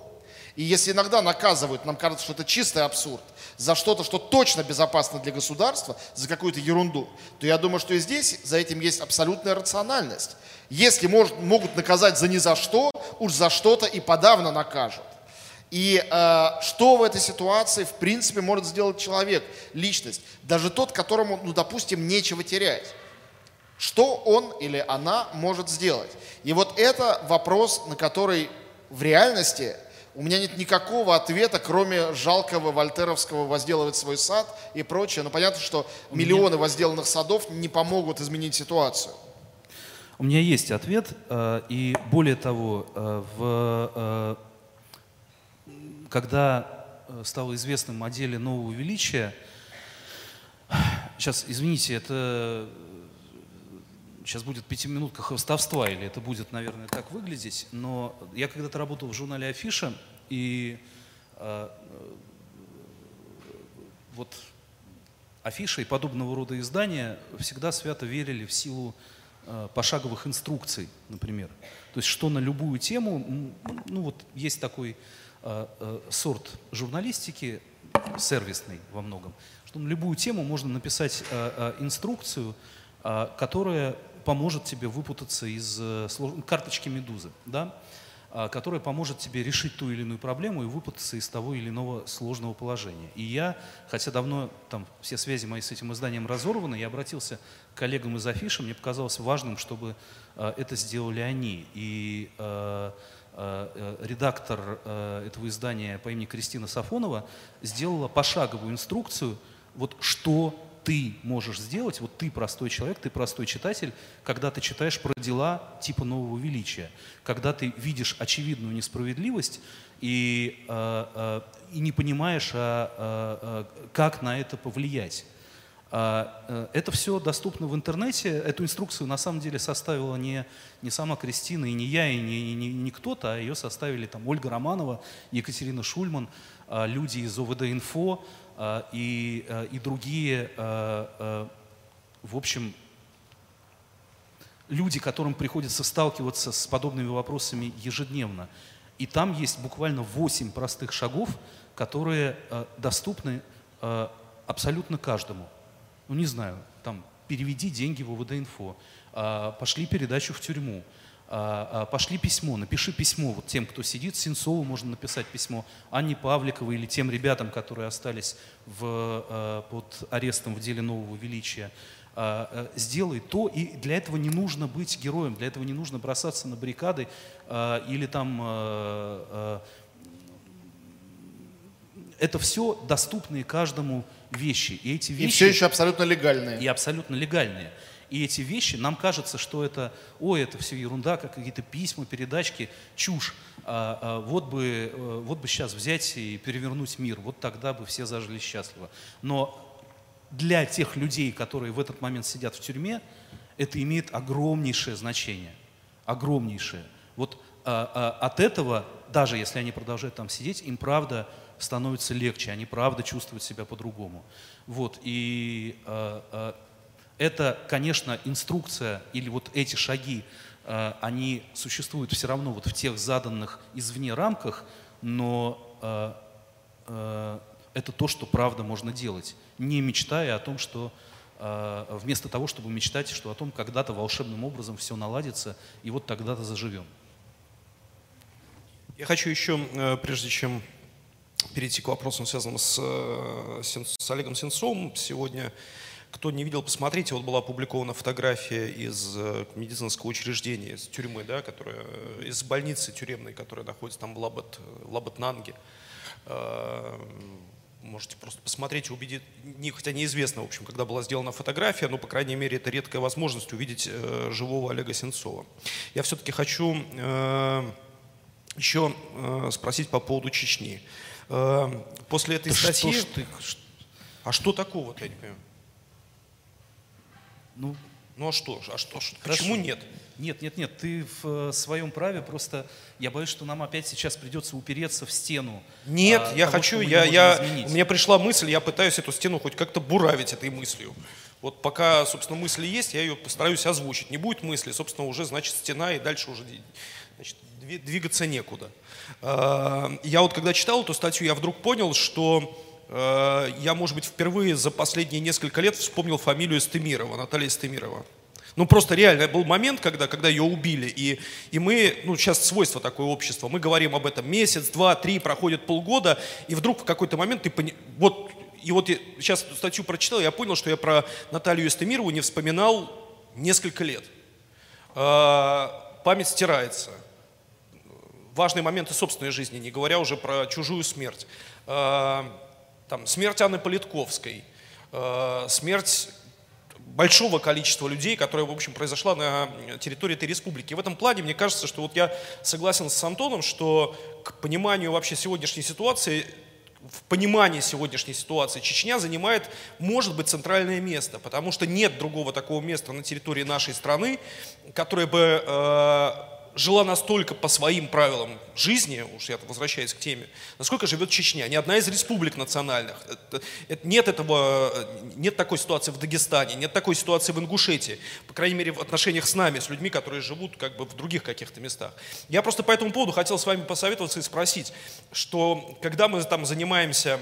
И если иногда наказывают, нам кажется, что это чистый абсурд, за что-то, что точно безопасно для государства, за какую-то ерунду, то я думаю, что и здесь за этим есть абсолютная рациональность. Если может, могут наказать за ни за что, уж за что-то и подавно накажут. И э, что в этой ситуации, в принципе, может сделать человек, личность, даже тот, которому, ну, допустим, нечего терять. Что он или она может сделать? И вот это вопрос, на который в реальности у меня нет никакого ответа, кроме жалкого вольтеровского возделывать свой сад и прочее. Но понятно, что миллионы возделанных садов не помогут изменить ситуацию. У меня есть ответ, э, и более того, э, в, э, когда стало известным о деле нового величия, сейчас, извините, это сейчас будет пятиминутка хвостовства, или это будет, наверное, так выглядеть, но я когда-то работал в журнале «Афиша», и вот афиши и подобного рода издания всегда свято верили в силу пошаговых инструкций, например. То есть что на любую тему, ну вот есть такой э, э, сорт журналистики, сервисный во многом, что на любую тему можно написать э, э, инструкцию, э, которая поможет тебе выпутаться из э, карточки медузы, да? А, которая поможет тебе решить ту или иную проблему и выпутаться из того или иного сложного положения. И я, хотя давно там все связи мои с этим изданием разорваны, я обратился к коллегам из Афиши, мне показалось важным, чтобы э, это сделали они. И э, э, редактор этого издания по имени Кристина Сафонова сделала пошаговую инструкцию, вот что ты можешь сделать, вот ты простой человек, ты простой читатель, когда ты читаешь про дела типа нового величия, когда ты видишь очевидную несправедливость и, э, э, и не понимаешь, а, э, э, как на это повлиять. А, э, Это все доступно в интернете. Эту инструкцию на самом деле составила не, не сама Кристина, и не я, и не, не- не кто-то, а ее составили там Ольга Романова, Екатерина Шульман, а, люди из ОВД-инфо и, а, и другие, а, а, в общем, люди, которым приходится сталкиваться с подобными вопросами ежедневно. И там есть буквально 8 простых шагов, которые э, доступны э, абсолютно каждому. Ну, не знаю, там, переведи деньги в ОВД-инфо, э, пошли передачу в тюрьму, а, а, пошли письмо, напиши письмо вот тем, кто сидит, Сенцову можно написать письмо, Анне Павликовой или тем ребятам, которые остались в, а, под арестом в деле нового величия. Сделай то, и для этого не нужно быть героем, для этого не нужно бросаться на баррикады или там это все доступные каждому вещи. И эти вещи... И все еще абсолютно легальные. И абсолютно легальные. И эти вещи, нам кажется, что это, ой, это все ерунда, как какие-то письма, передачки, чушь. А, а, вот, бы, э, вот бы сейчас взять и перевернуть мир, вот тогда бы все зажили счастливо. Но для тех людей, которые в этот момент сидят в тюрьме, это имеет огромнейшее значение. Огромнейшее. Вот а, а, от этого, даже если они продолжают там сидеть, им правда становится легче, они правда чувствуют себя по-другому. Вот, и а, а, это, конечно, инструкция или вот эти шаги, э, они существуют все равно вот в тех заданных извне рамках, но э, э, это то, что правда можно делать, не мечтая о том, что вместо того, чтобы мечтать, что о том, когда-то волшебным образом все наладится, и вот тогда-то заживем. Я хочу еще, прежде чем перейти к вопросам, связанным с, с Олегом Сенцовым, сегодня кто не видел, посмотрите, вот была опубликована фотография из э, медицинского учреждения, из тюрьмы, да, которая, э, из больницы тюремной, которая находится там в, Лабет, в Лабетнанге. Э, можете просто посмотреть и увидеть, не, хотя неизвестно, в общем, когда была сделана фотография, но, по крайней мере, это редкая возможность увидеть э, живого Олега Сенцова. Я все-таки хочу э, еще э, спросить по поводу Чечни. Э, после этой да статьи... Что ж ты... А что такого, я не понимаю? Ну, ну а что? А что? Почему нет? Нет, нет, нет, ты в э, своем праве, просто я боюсь, что нам опять сейчас придется упереться в стену. Нет, а, я того, хочу, я, я, у меня пришла мысль, я пытаюсь эту стену хоть как-то буравить этой мыслью. Вот пока, собственно, мысли есть, я ее постараюсь озвучить. Не будет мысли, собственно, уже, значит, стена, и дальше уже значит, двигаться некуда. А, я вот когда читал эту статью, я вдруг понял, что Э, я, может быть, впервые за последние несколько лет вспомнил фамилию Стемирова, Наталья Стемирова. Ну, просто реально был момент, когда, когда ее убили, и, и мы, ну, сейчас свойство такое общество, мы говорим об этом месяц, два, три, проходит полгода, и вдруг в какой-то момент ты пони... вот, и вот я сейчас статью прочитал, я понял, что я про Наталью Эстемирову не вспоминал несколько лет. Э, память стирается. Важные моменты собственной жизни, не говоря уже про чужую смерть. Там, смерть Анны Политковской, э, смерть большого количества людей, которая, в общем, произошла на территории этой республики. в этом плане мне кажется, что вот я согласен с Антоном, что к пониманию вообще сегодняшней ситуации в понимании сегодняшней ситуации Чечня занимает, может быть, центральное место, потому что нет другого такого места на территории нашей страны, которое бы э, жила настолько по своим правилам жизни, уж я возвращаюсь к теме, насколько живет Чечня. Ни одна из республик национальных. Это, нет, этого, нет такой ситуации в Дагестане, нет такой ситуации в Ингушетии. По крайней мере, в отношениях с нами, с людьми, которые живут как бы в других каких-то местах. Я просто по этому поводу хотел с вами посоветоваться и спросить, что когда мы там занимаемся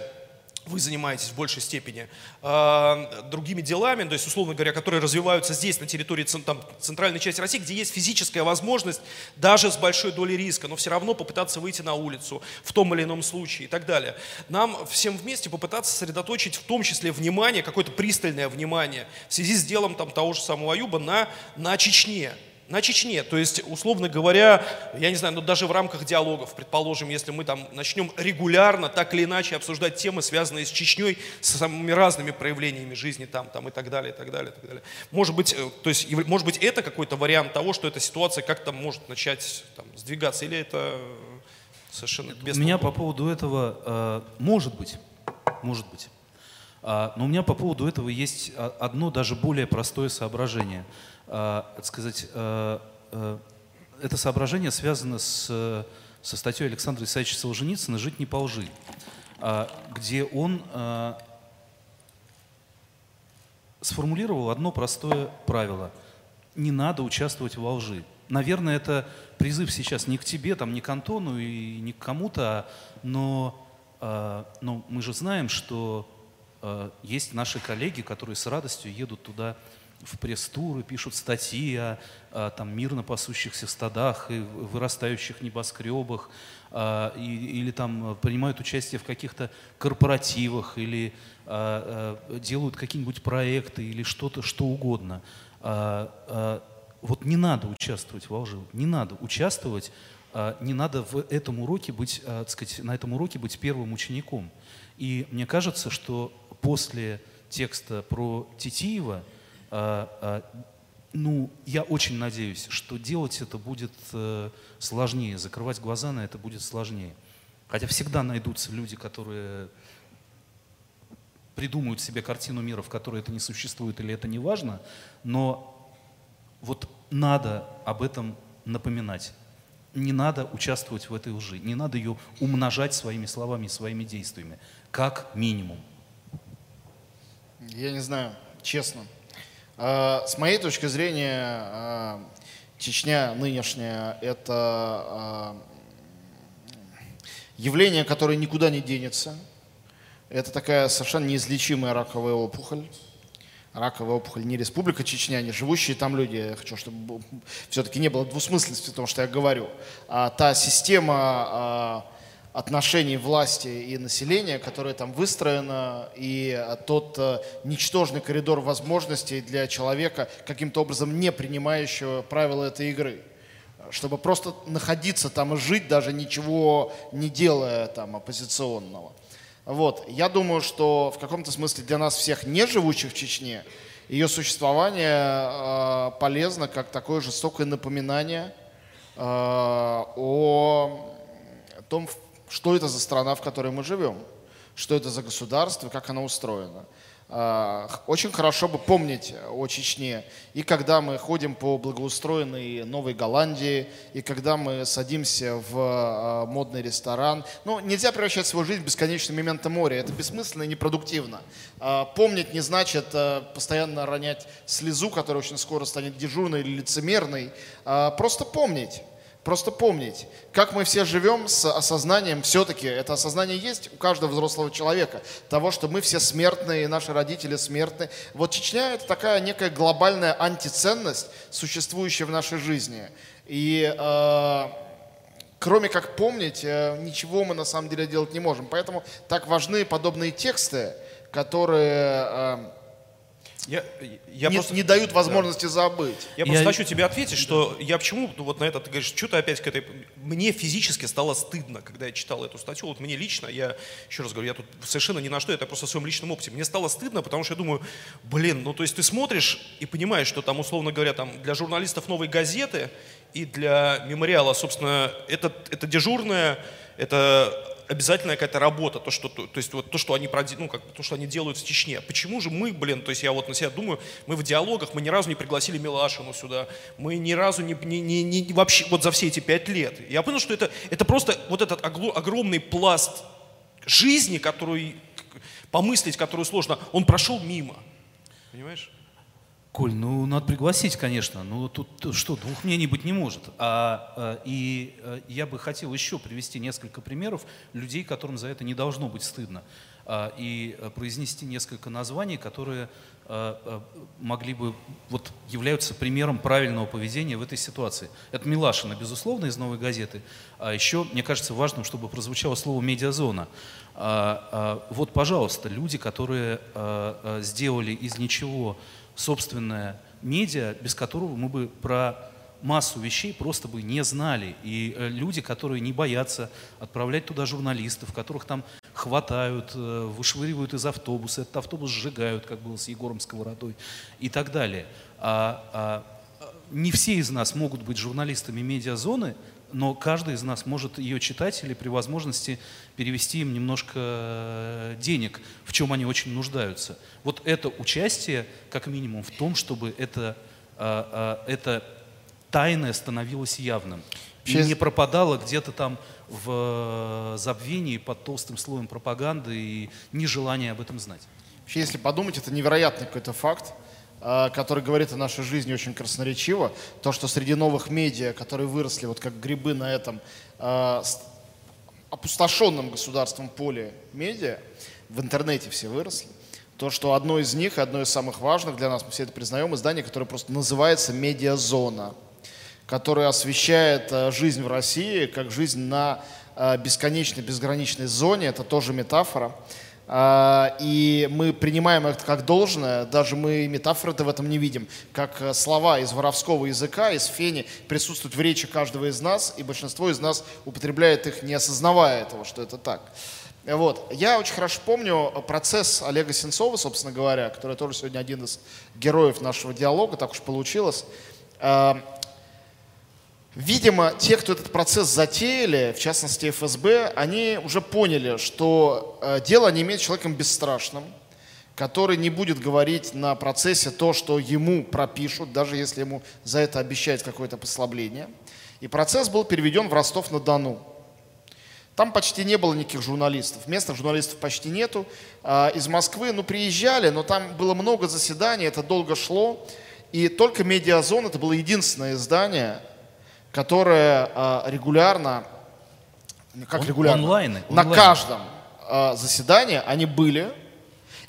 вы занимаетесь в большей степени э, другими делами, то есть, условно говоря, которые развиваются здесь, на территории там, центральной части России, где есть физическая возможность, даже с большой долей риска, но все равно попытаться выйти на улицу в том или ином случае и так далее. Нам всем вместе попытаться сосредоточить в том числе внимание, какое-то пристальное внимание в связи с делом там, того же самого Аюба на, на Чечне на Чечне. То есть, условно говоря, я не знаю, но ну, даже в рамках диалогов, предположим, если мы там начнем регулярно, так или иначе, обсуждать темы, связанные с Чечней, с самыми разными проявлениями жизни там, там и так далее, и так далее, и так далее. Может быть, э, то есть, может быть, это какой-то вариант того, что эта ситуация как-то может начать там, сдвигаться, или это совершенно без У меня по поводу этого, э, может быть, может быть. А, но у меня по поводу этого есть одно даже более простое соображение – а, так сказать, а, а, это соображение связано с, со статьей Александра Исаевича Солженицына «Жить не по лжи», где он сформулировал одно простое правило. Не надо участвовать во лжи. наверное, это призыв сейчас не к тебе, там, не к Антону и не к кому-то, но, э, но мы же знаем, что э, есть наши коллеги, которые с радостью едут туда в пресс-туры, пишут статьи о, о там, мирно пасущихся стадах и вырастающих небоскребах, а, и, или там принимают участие в каких-то корпоративах, или а, а, делают какие-нибудь проекты, или что-то, что угодно. А, а, вот не надо участвовать во лжи, не надо участвовать, а, не надо в этом уроке быть, так сказать, на этом уроке быть первым учеником. И мне кажется, что после текста про Титиева ну, я очень надеюсь, что делать это будет э, сложнее, закрывать глаза на это будет сложнее. Хотя всегда найдутся люди, которые придумают себе картину мира, в которой это не существует или это не важно, но вот надо об этом напоминать. Не надо участвовать в этой лжи, не надо ее умножать своими словами, своими действиями, как минимум. Я не знаю, честно. А, с моей точки зрения, а, Чечня нынешняя – это а, явление, которое никуда не денется. Это такая совершенно неизлечимая раковая опухоль. Раковая опухоль не республика Чечня, не живущие там люди. Я хочу, чтобы все-таки не было двусмысленности в том, что я говорю. А та система отношений власти и населения, которое там выстроено, и э, тот э, ничтожный коридор возможностей для человека, каким-то образом не принимающего правила этой игры. Чтобы просто находиться там и жить, даже ничего не делая там оппозиционного. Вот. Я думаю, что в каком-то смысле для нас всех, не живущих в Чечне, ее существование э, полезно как такое жестокое напоминание э, о том, что это за страна, в которой мы живем, что это за государство, как оно устроено. А, очень хорошо бы помнить о Чечне. И когда мы ходим по благоустроенной Новой Голландии, и когда мы садимся в а, модный ресторан. Ну, нельзя превращать свою жизнь в бесконечный мемento моря. Это бессмысленно и непродуктивно. А, помнить не значит постоянно ронять слезу, которая очень скоро станет дежурной или лицемерной. Просто помнить. Просто помнить, как мы все живем с осознанием, все-таки это осознание есть у каждого взрослого человека, того, что мы все смертные, наши родители смертны. Вот Чечня – это такая некая глобальная антиценность, существующая в нашей жизни. И э, кроме как помнить, э, ничего мы на самом деле делать не можем. Поэтому так важны подобные тексты, которые… Э, я, я не, просто, не дают возможности да. забыть. Я, я просто хочу тебе ответить, что я почему вот на это ты говоришь, что ты опять к этой... Мне физически стало стыдно, когда я читал эту статью. Вот мне лично, я еще раз говорю, я тут совершенно ни на что, это просто в своем личном опыте. Мне стало стыдно, потому что я думаю, блин, ну то есть ты смотришь и понимаешь, что там, условно говоря, там для журналистов новой газеты и для мемориала, собственно, это, это дежурная, это обязательная какая-то работа, то, что, то, то есть вот то, что они, ну, как, то, что они делают в Чечне. Почему же мы, блин, то есть я вот на себя думаю, мы в диалогах, мы ни разу не пригласили Милашину сюда, мы ни разу не, не, не, не вообще, вот за все эти пять лет. Я понял, что это, это просто вот этот огромный пласт жизни, который, помыслить, которую сложно, он прошел мимо. Понимаешь? Коль, ну надо пригласить, конечно. Ну тут что, двух мнений быть не может. А, а, и а, я бы хотел еще привести несколько примеров людей, которым за это не должно быть стыдно. А, и а, произнести несколько названий, которые могли бы, вот являются примером правильного поведения в этой ситуации. Это Милашина, безусловно, из «Новой газеты». А еще, мне кажется, важным, чтобы прозвучало слово «медиазона». А, а, вот, пожалуйста, люди, которые сделали из ничего собственное медиа, без которого мы бы про массу вещей просто бы не знали. И э, люди, которые не боятся отправлять туда журналистов, которых там хватают, э, вышвыривают из автобуса, этот автобус сжигают, как было с Егором Сковородой и так далее. А, а, не все из нас могут быть журналистами медиазоны, но каждый из нас может ее читать или при возможности перевести им немножко э, денег, в чем они очень нуждаются. Вот это участие, как минимум, в том, чтобы это, э, э, это тайное становилось явным. И не пропадало где-то там в забвении под толстым слоем пропаганды и нежелания об этом знать. Вообще, если подумать, это невероятный какой-то факт. Э, который говорит о нашей жизни очень красноречиво. То, что среди новых медиа, которые выросли вот как грибы на этом э, опустошенном государством поле медиа, в интернете все выросли, то, что одно из них, одно из самых важных для нас, мы все это признаем, издание, которое просто называется «Медиазона», которое освещает жизнь в России как жизнь на Э, бесконечной, безграничной зоне, это тоже метафора. Э, и мы принимаем это как должное, даже мы метафоры-то в этом не видим, как э, слова из воровского языка, из фени присутствуют в речи каждого из нас, и большинство из нас употребляет их, не осознавая этого, что это так. Вот. Я очень хорошо помню процесс Олега Сенцова, собственно говоря, который тоже сегодня один из героев нашего диалога, так уж получилось. Видимо, те, кто этот процесс затеяли, в частности ФСБ, они уже поняли, что э, дело не имеет человеком бесстрашным, который не будет говорить на процессе то, что ему пропишут, даже если ему за это обещают какое-то послабление. И процесс был переведен в Ростов-на-Дону. Там почти не было никаких журналистов. Местных журналистов почти нету. А, из Москвы, ну, приезжали, но там было много заседаний, это долго шло. И только «Медиазон» — это было единственное издание, которая э, регулярно, как Он, регулярно, онлайн, на каждом э, заседании они были.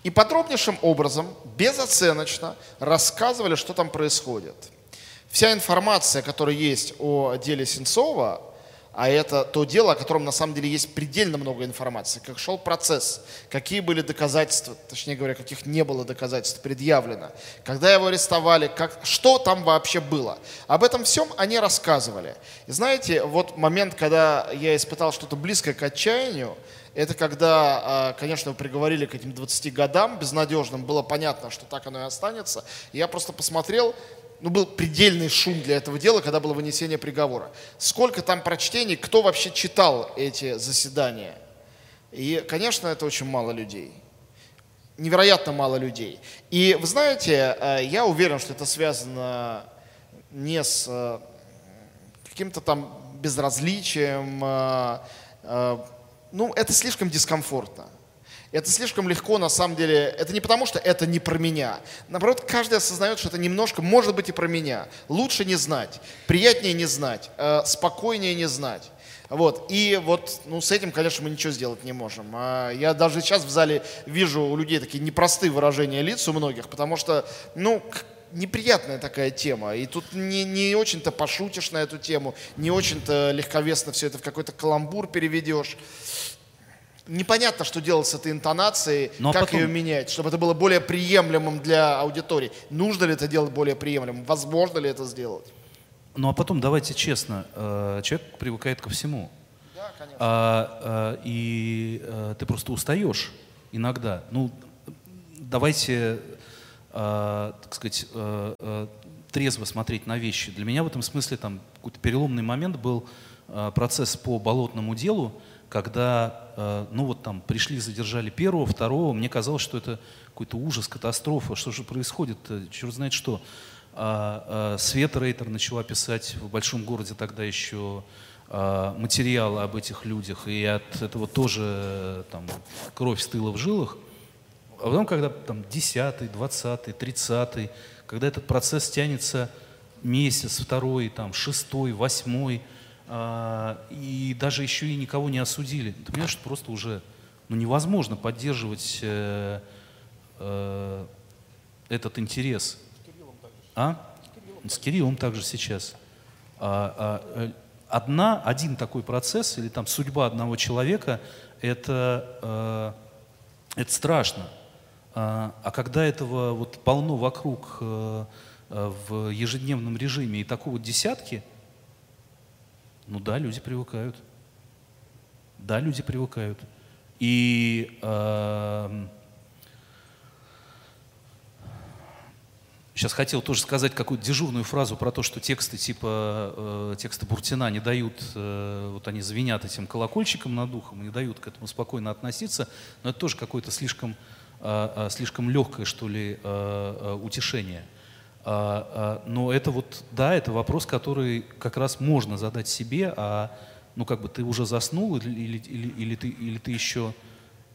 И подробнейшим образом, безоценочно рассказывали, что там происходит. Вся информация, которая есть о деле Сенцова, а это то дело, о котором на самом деле есть предельно много информации, как шел процесс, какие были доказательства, точнее говоря, каких не было доказательств предъявлено, когда его арестовали, как, что там вообще было. Об этом всем они рассказывали. И знаете, вот момент, когда я испытал что-то близкое к отчаянию, это когда, а, конечно, его приговорили к этим 20 годам безнадежным, было понятно, что так оно и останется. Я просто посмотрел, ну, был предельный шум для этого дела, когда было вынесение приговора. Сколько там прочтений, кто вообще читал эти заседания? И, конечно, это очень мало людей. Невероятно мало людей. И вы знаете, э, я уверен, что это связано не с э, каким-то там безразличием. Э, ну, это слишком дискомфортно. Это слишком легко, на самом деле. Это не потому, что это не про меня. Наоборот, каждый осознает, что это немножко, может быть, и про меня. Лучше не знать, приятнее не знать, э, спокойнее не знать. Вот. И вот ну, с этим, конечно, мы ничего сделать не можем. А я даже сейчас в зале вижу у людей такие непростые выражения лиц у многих, потому что, ну, неприятная такая тема. И тут не, не очень-то пошутишь на эту тему, не очень-то легковесно все это в какой-то каламбур переведешь непонятно, что делать с этой интонацией, ну, а как потом... ее менять, чтобы это было более приемлемым для аудитории. Нужно ли это делать более приемлемым? Возможно ли это сделать? Ну а потом, давайте честно, э, человек привыкает ко всему. Да, конечно. А, а, и а, ты просто устаешь иногда. Ну, давайте, а, так сказать, а, а, трезво смотреть на вещи. Для меня в этом смысле там какой-то переломный момент был процесс по болотному делу, когда, э, ну вот там, пришли, задержали первого, второго, мне казалось, что это какой-то ужас, катастрофа, что же происходит, черт знает что. А, а, Света Рейтер начала писать в большом городе тогда еще материалы об этих людях, и от этого тоже там, кровь стыла в жилах. А потом, когда там 10, 20, 30, когда этот процесс тянется месяц, второй, там, шестой, восьмой, и даже еще и никого не осудили. Ты понимаешь, что просто уже ну, невозможно поддерживать э, э, этот интерес. А? С Кириллом также сейчас. А, а, э, одна, один такой процесс или там судьба одного человека, это, э, это страшно. А, а когда этого вот полно вокруг э, э в ежедневном режиме и такого десятки – ну да, люди привыкают. Да, люди привыкают. И э, сейчас хотел тоже сказать какую-то дежурную фразу про то, что тексты типа э, тексты Буртина не дают, э, вот они звенят этим колокольчиком над духом, не дают к этому спокойно относиться, но это тоже какое-то слишком, э, э, слишком легкое, что ли, э, э, утешение. А, но это вот, да, это вопрос, который как раз можно задать себе, а ну как бы ты уже заснул или, или, или, ты, или ты еще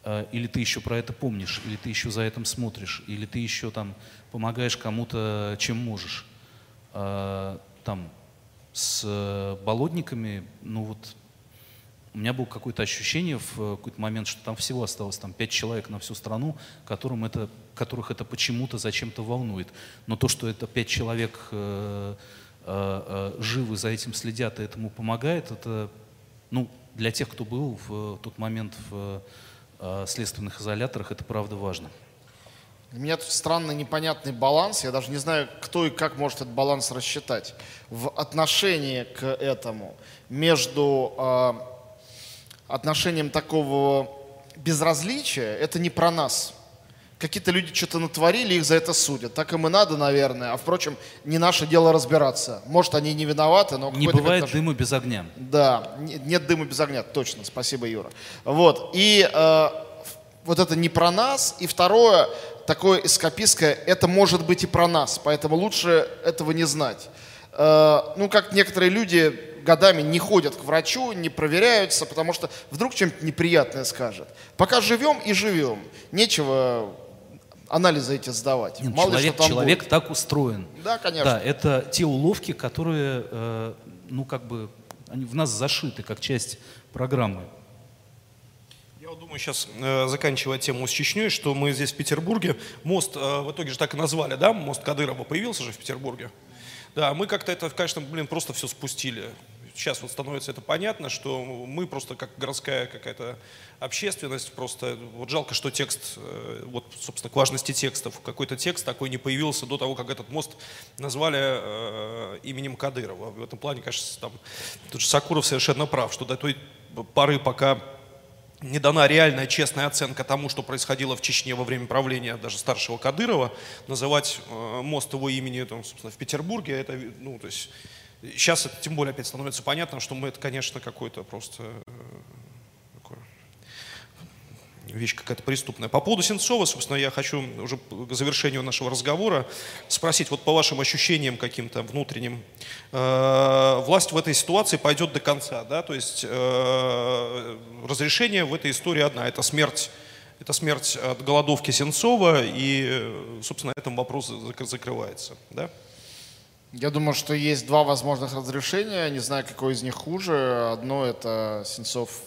э, или ты еще про это помнишь, или ты еще за этим смотришь, или ты еще там помогаешь кому-то, чем можешь. Э, там с болотниками, ну вот у меня было какое-то ощущение в какой-то момент, что там всего осталось там пять человек на всю страну, которым это, которых это почему-то зачем-то волнует. Но то, что это пять человек э, э, э, живы за этим следят и этому помогает, это ну, для тех, кто был в тот момент в э, следственных изоляторах, это правда важно. У меня тут странный непонятный баланс. Я даже не знаю, кто и как может этот баланс рассчитать. В отношении к этому между э, отношением такого безразличия, это не про нас. Какие-то люди что-то натворили, их за это судят. Так им и надо, наверное. А впрочем, не наше дело разбираться. Может, они не виноваты, но... Не бывает отнош... дыма без огня. Да, нет дыма без огня, точно. Спасибо, Юра. Вот. И э, вот это не про нас. И второе, такое эскапистское, это может быть и про нас. Поэтому лучше этого не знать. Э, ну, как некоторые люди годами не ходят к врачу, не проверяются, потому что вдруг чем-то неприятное скажет. Пока живем и живем. Нечего анализы эти сдавать. Нет, Мало человек, ли, человек будет. так устроен. Да, конечно. Да, это те уловки, которые, э, ну, как бы, они в нас зашиты, как часть программы. Я вот думаю, сейчас, э, заканчивая тему с Чечней, что мы здесь в Петербурге, мост, э, в итоге же так и назвали, да, мост Кадырова появился же в Петербурге. Да, мы как-то это, конечно, блин, просто все спустили сейчас вот становится это понятно, что мы просто как городская какая-то общественность, просто вот жалко, что текст, э, вот, собственно, к важности текстов, какой-то текст такой не появился до того, как этот мост назвали э, именем Кадырова. В этом плане, конечно, там, тут же Сакуров совершенно прав, что до той поры, пока не дана реальная честная оценка тому, что происходило в Чечне во время правления даже старшего Кадырова, называть э, мост его имени там, собственно, в Петербурге, это, ну, то есть Сейчас это тем более опять становится понятно, что мы это, конечно, какой-то просто э, вещь какая-то преступная. По поводу Сенцова, собственно, я хочу уже к завершению нашего разговора спросить, вот по вашим ощущениям каким-то внутренним, э, власть в этой ситуации пойдет до конца, да, то есть э, разрешение в этой истории одна, это смерть это смерть от голодовки Сенцова, и, собственно, на этом вопрос закрывается. Да? Я думаю, что есть два возможных разрешения. Не знаю, какое из них хуже. Одно это Сенцов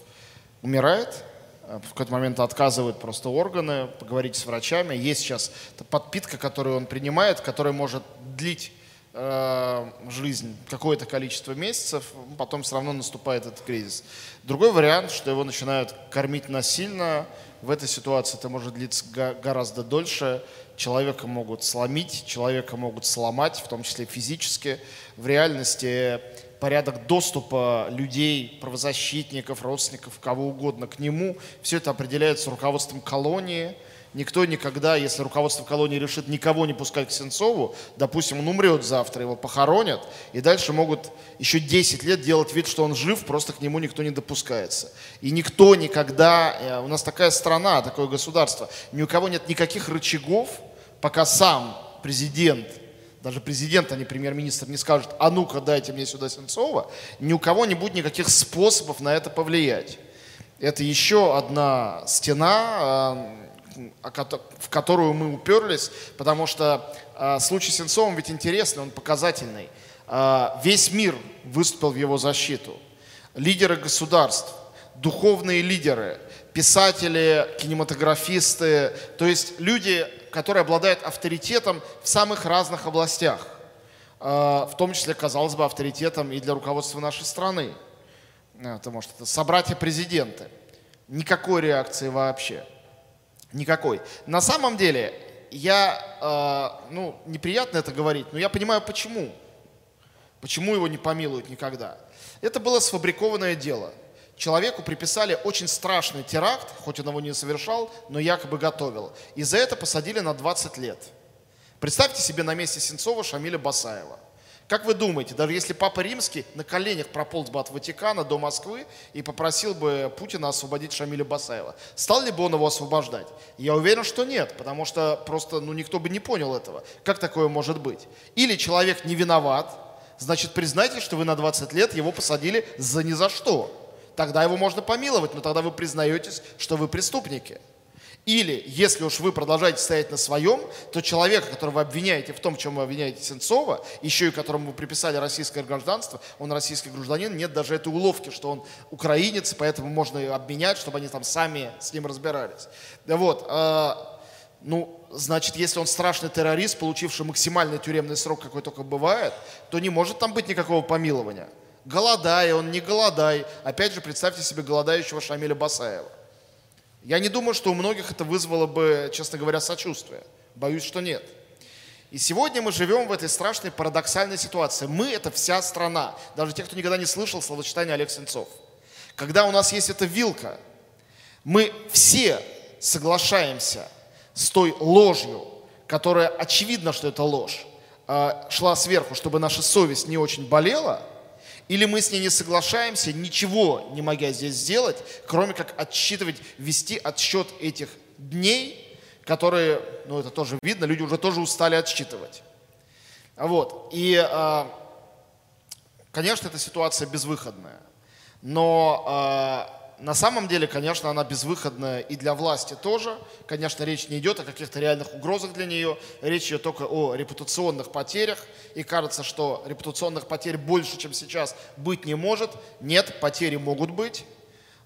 умирает, в какой-то момент отказывает просто органы, поговорить с врачами. Есть сейчас подпитка, которую он принимает, которая может длить э, жизнь какое-то количество месяцев, потом все равно наступает этот кризис. Другой вариант, что его начинают кормить насильно. В этой ситуации это может длиться гораздо дольше человека могут сломить, человека могут сломать, в том числе физически. В реальности порядок доступа людей, правозащитников, родственников, кого угодно к нему, все это определяется руководством колонии – Никто никогда, если руководство колонии решит никого не пускать к Сенцову, допустим, он умрет завтра, его похоронят, и дальше могут еще 10 лет делать вид, что он жив, просто к нему никто не допускается. И никто никогда, э, у нас такая страна, такое государство, ни у кого нет никаких рычагов, пока сам президент, даже президент, а не премьер-министр, не скажет, а ну-ка дайте мне сюда Сенцова, ни у кого не будет никаких способов на это повлиять. Это еще одна стена, в которую мы уперлись, потому что э, случай с Сенцовым ведь интересный, он показательный. Э, весь мир выступил в его защиту. Лидеры государств, духовные лидеры, писатели, кинематографисты, то есть люди, которые обладают авторитетом в самых разных областях, э, в том числе, казалось бы, авторитетом и для руководства нашей страны. Это, может, это собратья-президенты. Никакой реакции вообще. Никакой. На самом деле, я, э, ну, неприятно это говорить, но я понимаю, почему. Почему его не помилуют никогда. Это было сфабрикованное дело. Человеку приписали очень страшный теракт, хоть он его не совершал, но якобы готовил. И за это посадили на 20 лет. Представьте себе на месте Сенцова Шамиля Басаева – как вы думаете, даже если Папа Римский на коленях прополз бы от Ватикана до Москвы и попросил бы Путина освободить Шамиля Басаева, стал ли бы он его освобождать? Я уверен, что нет, потому что просто ну, никто бы не понял этого. Как такое может быть? Или человек не виноват, значит признайте, что вы на 20 лет его посадили за ни за что. Тогда его можно помиловать, но тогда вы признаетесь, что вы преступники. Или, если уж вы продолжаете стоять на своем, то человека, которого вы обвиняете в том, в чем вы обвиняете Сенцова, еще и которому вы приписали российское гражданство, он российский гражданин, нет даже этой уловки, что он украинец, поэтому можно и обменять, чтобы они там сами с ним разбирались. Вот. Э, ну, значит, если он страшный террорист, получивший максимальный тюремный срок, какой только бывает, то не может там быть никакого помилования. Голодай, он не голодай. Опять же, представьте себе голодающего Шамиля Басаева. Я не думаю, что у многих это вызвало бы, честно говоря, сочувствие. Боюсь, что нет. И сегодня мы живем в этой страшной парадоксальной ситуации. Мы – это вся страна. Даже те, кто никогда не слышал словосочетания Олег Сенцов. Когда у нас есть эта вилка, мы все соглашаемся с той ложью, которая очевидно, что это ложь, а, шла сверху, чтобы наша совесть не очень болела – или мы с ней не соглашаемся, ничего не могя здесь сделать, кроме как отсчитывать, вести отсчет этих дней, которые, ну это тоже видно, люди уже тоже устали отсчитывать. Вот. И, а, конечно, эта ситуация безвыходная. Но а, на самом деле, конечно, она безвыходная и для власти тоже. Конечно, речь не идет о каких-то реальных угрозах для нее. Речь идет только о репутационных потерях. И кажется, что репутационных потерь больше, чем сейчас, быть не может. Нет, потери могут быть.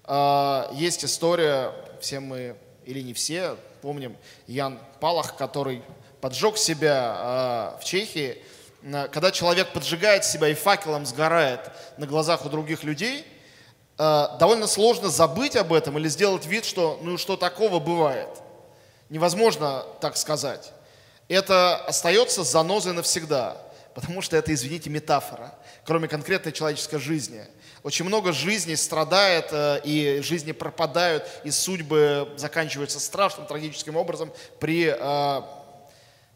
А, есть история, все мы, или не все, помним, Ян Палах, который поджег себя а, в Чехии. Когда человек поджигает себя и факелом сгорает на глазах у других людей – Э, довольно сложно забыть об этом или сделать вид, что ну что такого бывает. Невозможно так сказать. Это остается занозой навсегда, потому что это, извините, метафора, кроме конкретной человеческой жизни. Очень много жизней страдает, э, и жизни пропадают, и судьбы заканчиваются страшным, трагическим образом при э,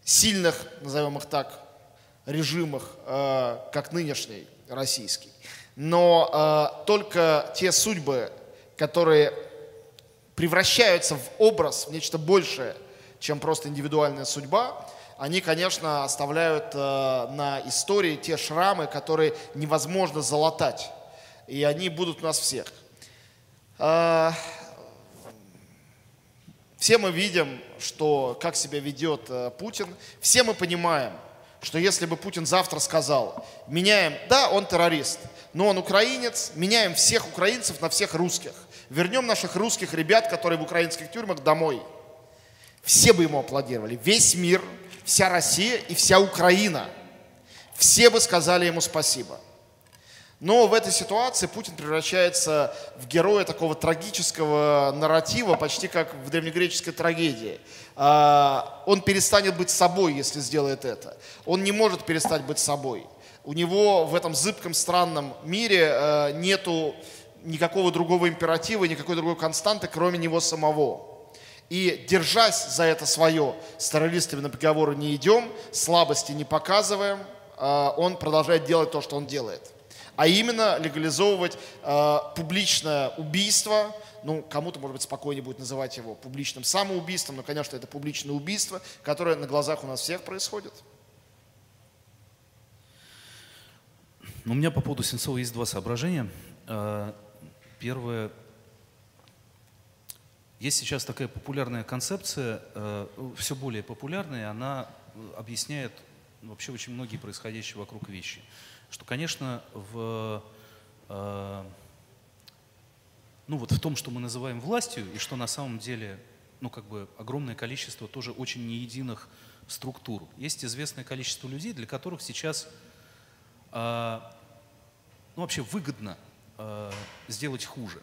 сильных, назовем их так, режимах, как нынешний российский. Но э, только те судьбы, которые превращаются в образ, в нечто большее, чем просто индивидуальная судьба, они, конечно, оставляют э, на истории те шрамы, которые невозможно залатать. И они будут у нас всех. Э, все мы видим, что, как себя ведет э, Путин. Все мы понимаем, что если бы Путин завтра сказал, меняем, да, он террорист, но он украинец, меняем всех украинцев на всех русских. Вернем наших русских ребят, которые в украинских тюрьмах, домой. Все бы ему аплодировали. Весь мир, вся Россия и вся Украина. Все бы сказали ему спасибо. Но в этой ситуации Путин превращается в героя такого трагического нарратива, почти как в древнегреческой трагедии. А, он перестанет быть собой, если сделает это. Он не может перестать быть собой у него в этом зыбком странном мире э, нету никакого другого императива, никакой другой константы, кроме него самого. И держась за это свое, с террористами на переговоры не идем, слабости не показываем, э, он продолжает делать то, что он делает. А именно легализовывать э, публичное убийство, ну, кому-то, может быть, спокойнее будет называть его публичным самоубийством, но, конечно, это публичное убийство, которое на глазах у нас всех происходит. Ну, у меня по поводу Сенцова есть два соображения. А, первое. Есть сейчас такая популярная концепция, а, все более популярная, она объясняет вообще очень многие происходящие вокруг вещи. Что, конечно, в, а, ну вот в том, что мы называем властью, и что на самом деле ну, как бы огромное количество тоже очень неединых структур. Есть известное количество людей, для которых сейчас а, ну, вообще выгодно э, сделать хуже.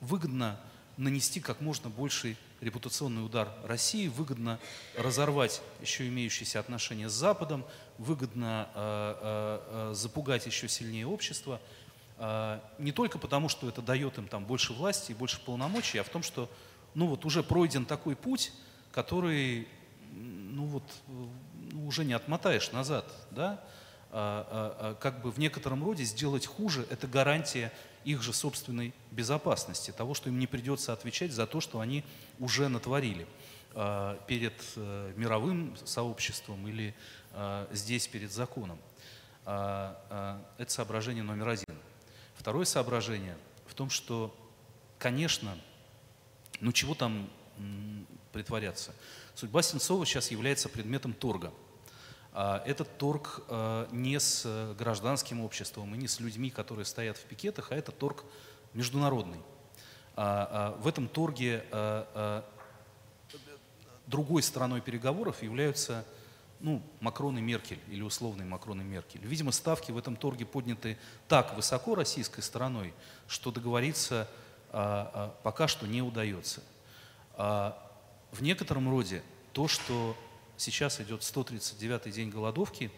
Выгодно нанести как можно больший репутационный удар России, выгодно разорвать еще имеющиеся отношения с Западом, выгодно э, э, э запугать еще сильнее общество. Э, не только потому, что это дает им там больше власти и больше полномочий, а в том, что ну вот уже пройден такой путь, который ну вот ну, уже не отмотаешь назад, да, а, а, а, как бы в некотором роде сделать хуже, это гарантия их же собственной безопасности, того, что им не придется отвечать за то, что они уже натворили перед э, мировым сообществом или здесь перед законом. Это соображение номер один. Второе соображение в том, что, конечно, ну чего там притворяться? Судьба Сенцова сейчас является предметом торга. А, этот торг а, не с гражданским обществом и не с людьми, которые стоят в пикетах, а это торг международный. А, в этом торге другой стороной переговоров являются ну, Макрон и Меркель, или условный Макрон и Меркель. Видимо, ставки в этом торге подняты так высоко российской стороной, что договориться а, а, пока что не удается. А, в некотором роде то, что сейчас идет 139-й день голодовки,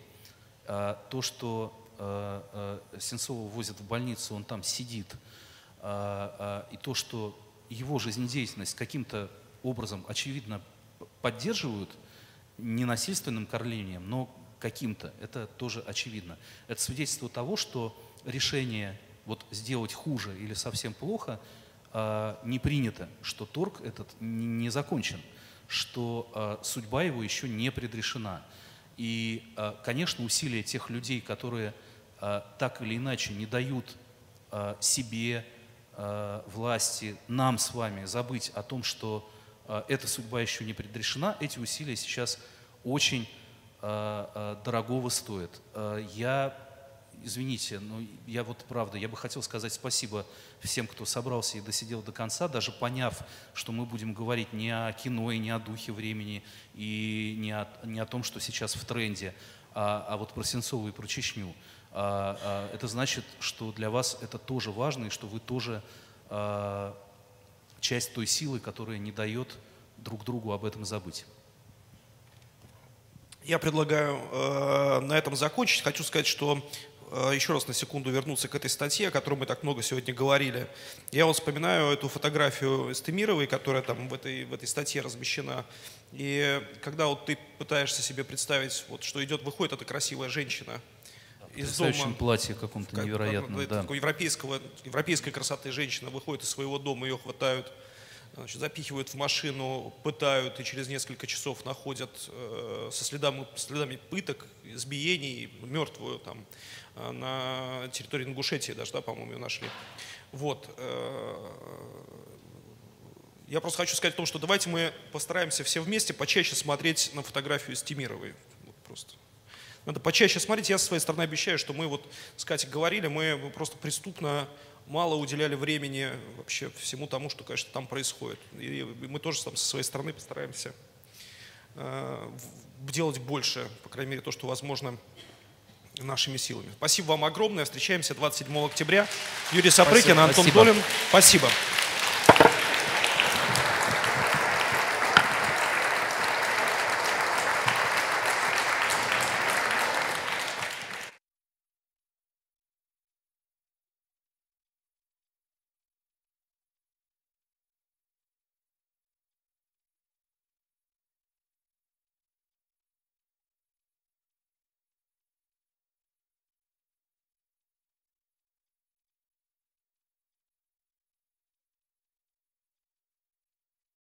а, то, что а, а, Сенцова возят в больницу, он там сидит, а, а, и то, что его жизнедеятельность каким-то образом, очевидно, поддерживают не насильственным кормлением, но каким-то. Это тоже очевидно. Это свидетельство того, что решение вот сделать хуже или совсем плохо э, не принято, что торг этот не, закончен, что э, судьба его еще не предрешена. И, э, конечно, усилия тех людей, которые так или иначе не дают себе, власти, нам с вами забыть о том, что эта судьба еще не предрешена, эти усилия сейчас очень э, э, дорогого стоят. Я, извините, но я вот правда, я бы хотел сказать спасибо всем, кто собрался и досидел до конца, даже поняв, что мы будем говорить не о кино и не о духе времени, и не о, не о том, что сейчас в тренде, а, а вот про Сенцову и про Чечню. А, а, это значит, что для вас это тоже важно, и что вы тоже а, часть той силы, которая не дает друг другу об этом забыть. Я предлагаю э, на этом закончить. Хочу сказать, что э, еще раз на секунду вернуться к этой статье, о которой мы так много сегодня говорили. Я вот вспоминаю эту фотографию Эстемировой, которая там в этой, в этой статье размещена. И когда вот ты пытаешься себе представить, вот, что идет, выходит эта красивая женщина из дома. платье каком-то невероятном, как, да. Такой европейского, европейской красоты женщина выходит из своего дома, ее хватают значит, запихивают в машину, пытают и через несколько часов находят э, со следами, следами пыток, избиений, мертвую там э, на территории Ингушетии даже, да, по-моему, ее нашли. Вот. Э, я просто хочу сказать о том, что давайте мы постараемся все вместе почаще смотреть на фотографию Стимировой. Вот просто. Надо почаще смотреть. Я со своей стороны обещаю, что мы вот с Катей говорили, мы просто преступно мало уделяли времени вообще всему тому, что, конечно, там происходит. И мы тоже там со своей стороны постараемся э, делать больше, по крайней мере, то, что возможно нашими силами. Спасибо вам огромное. Встречаемся 27 октября. Юрий Сапрыкин, Антон Спасибо. Долин. Спасибо.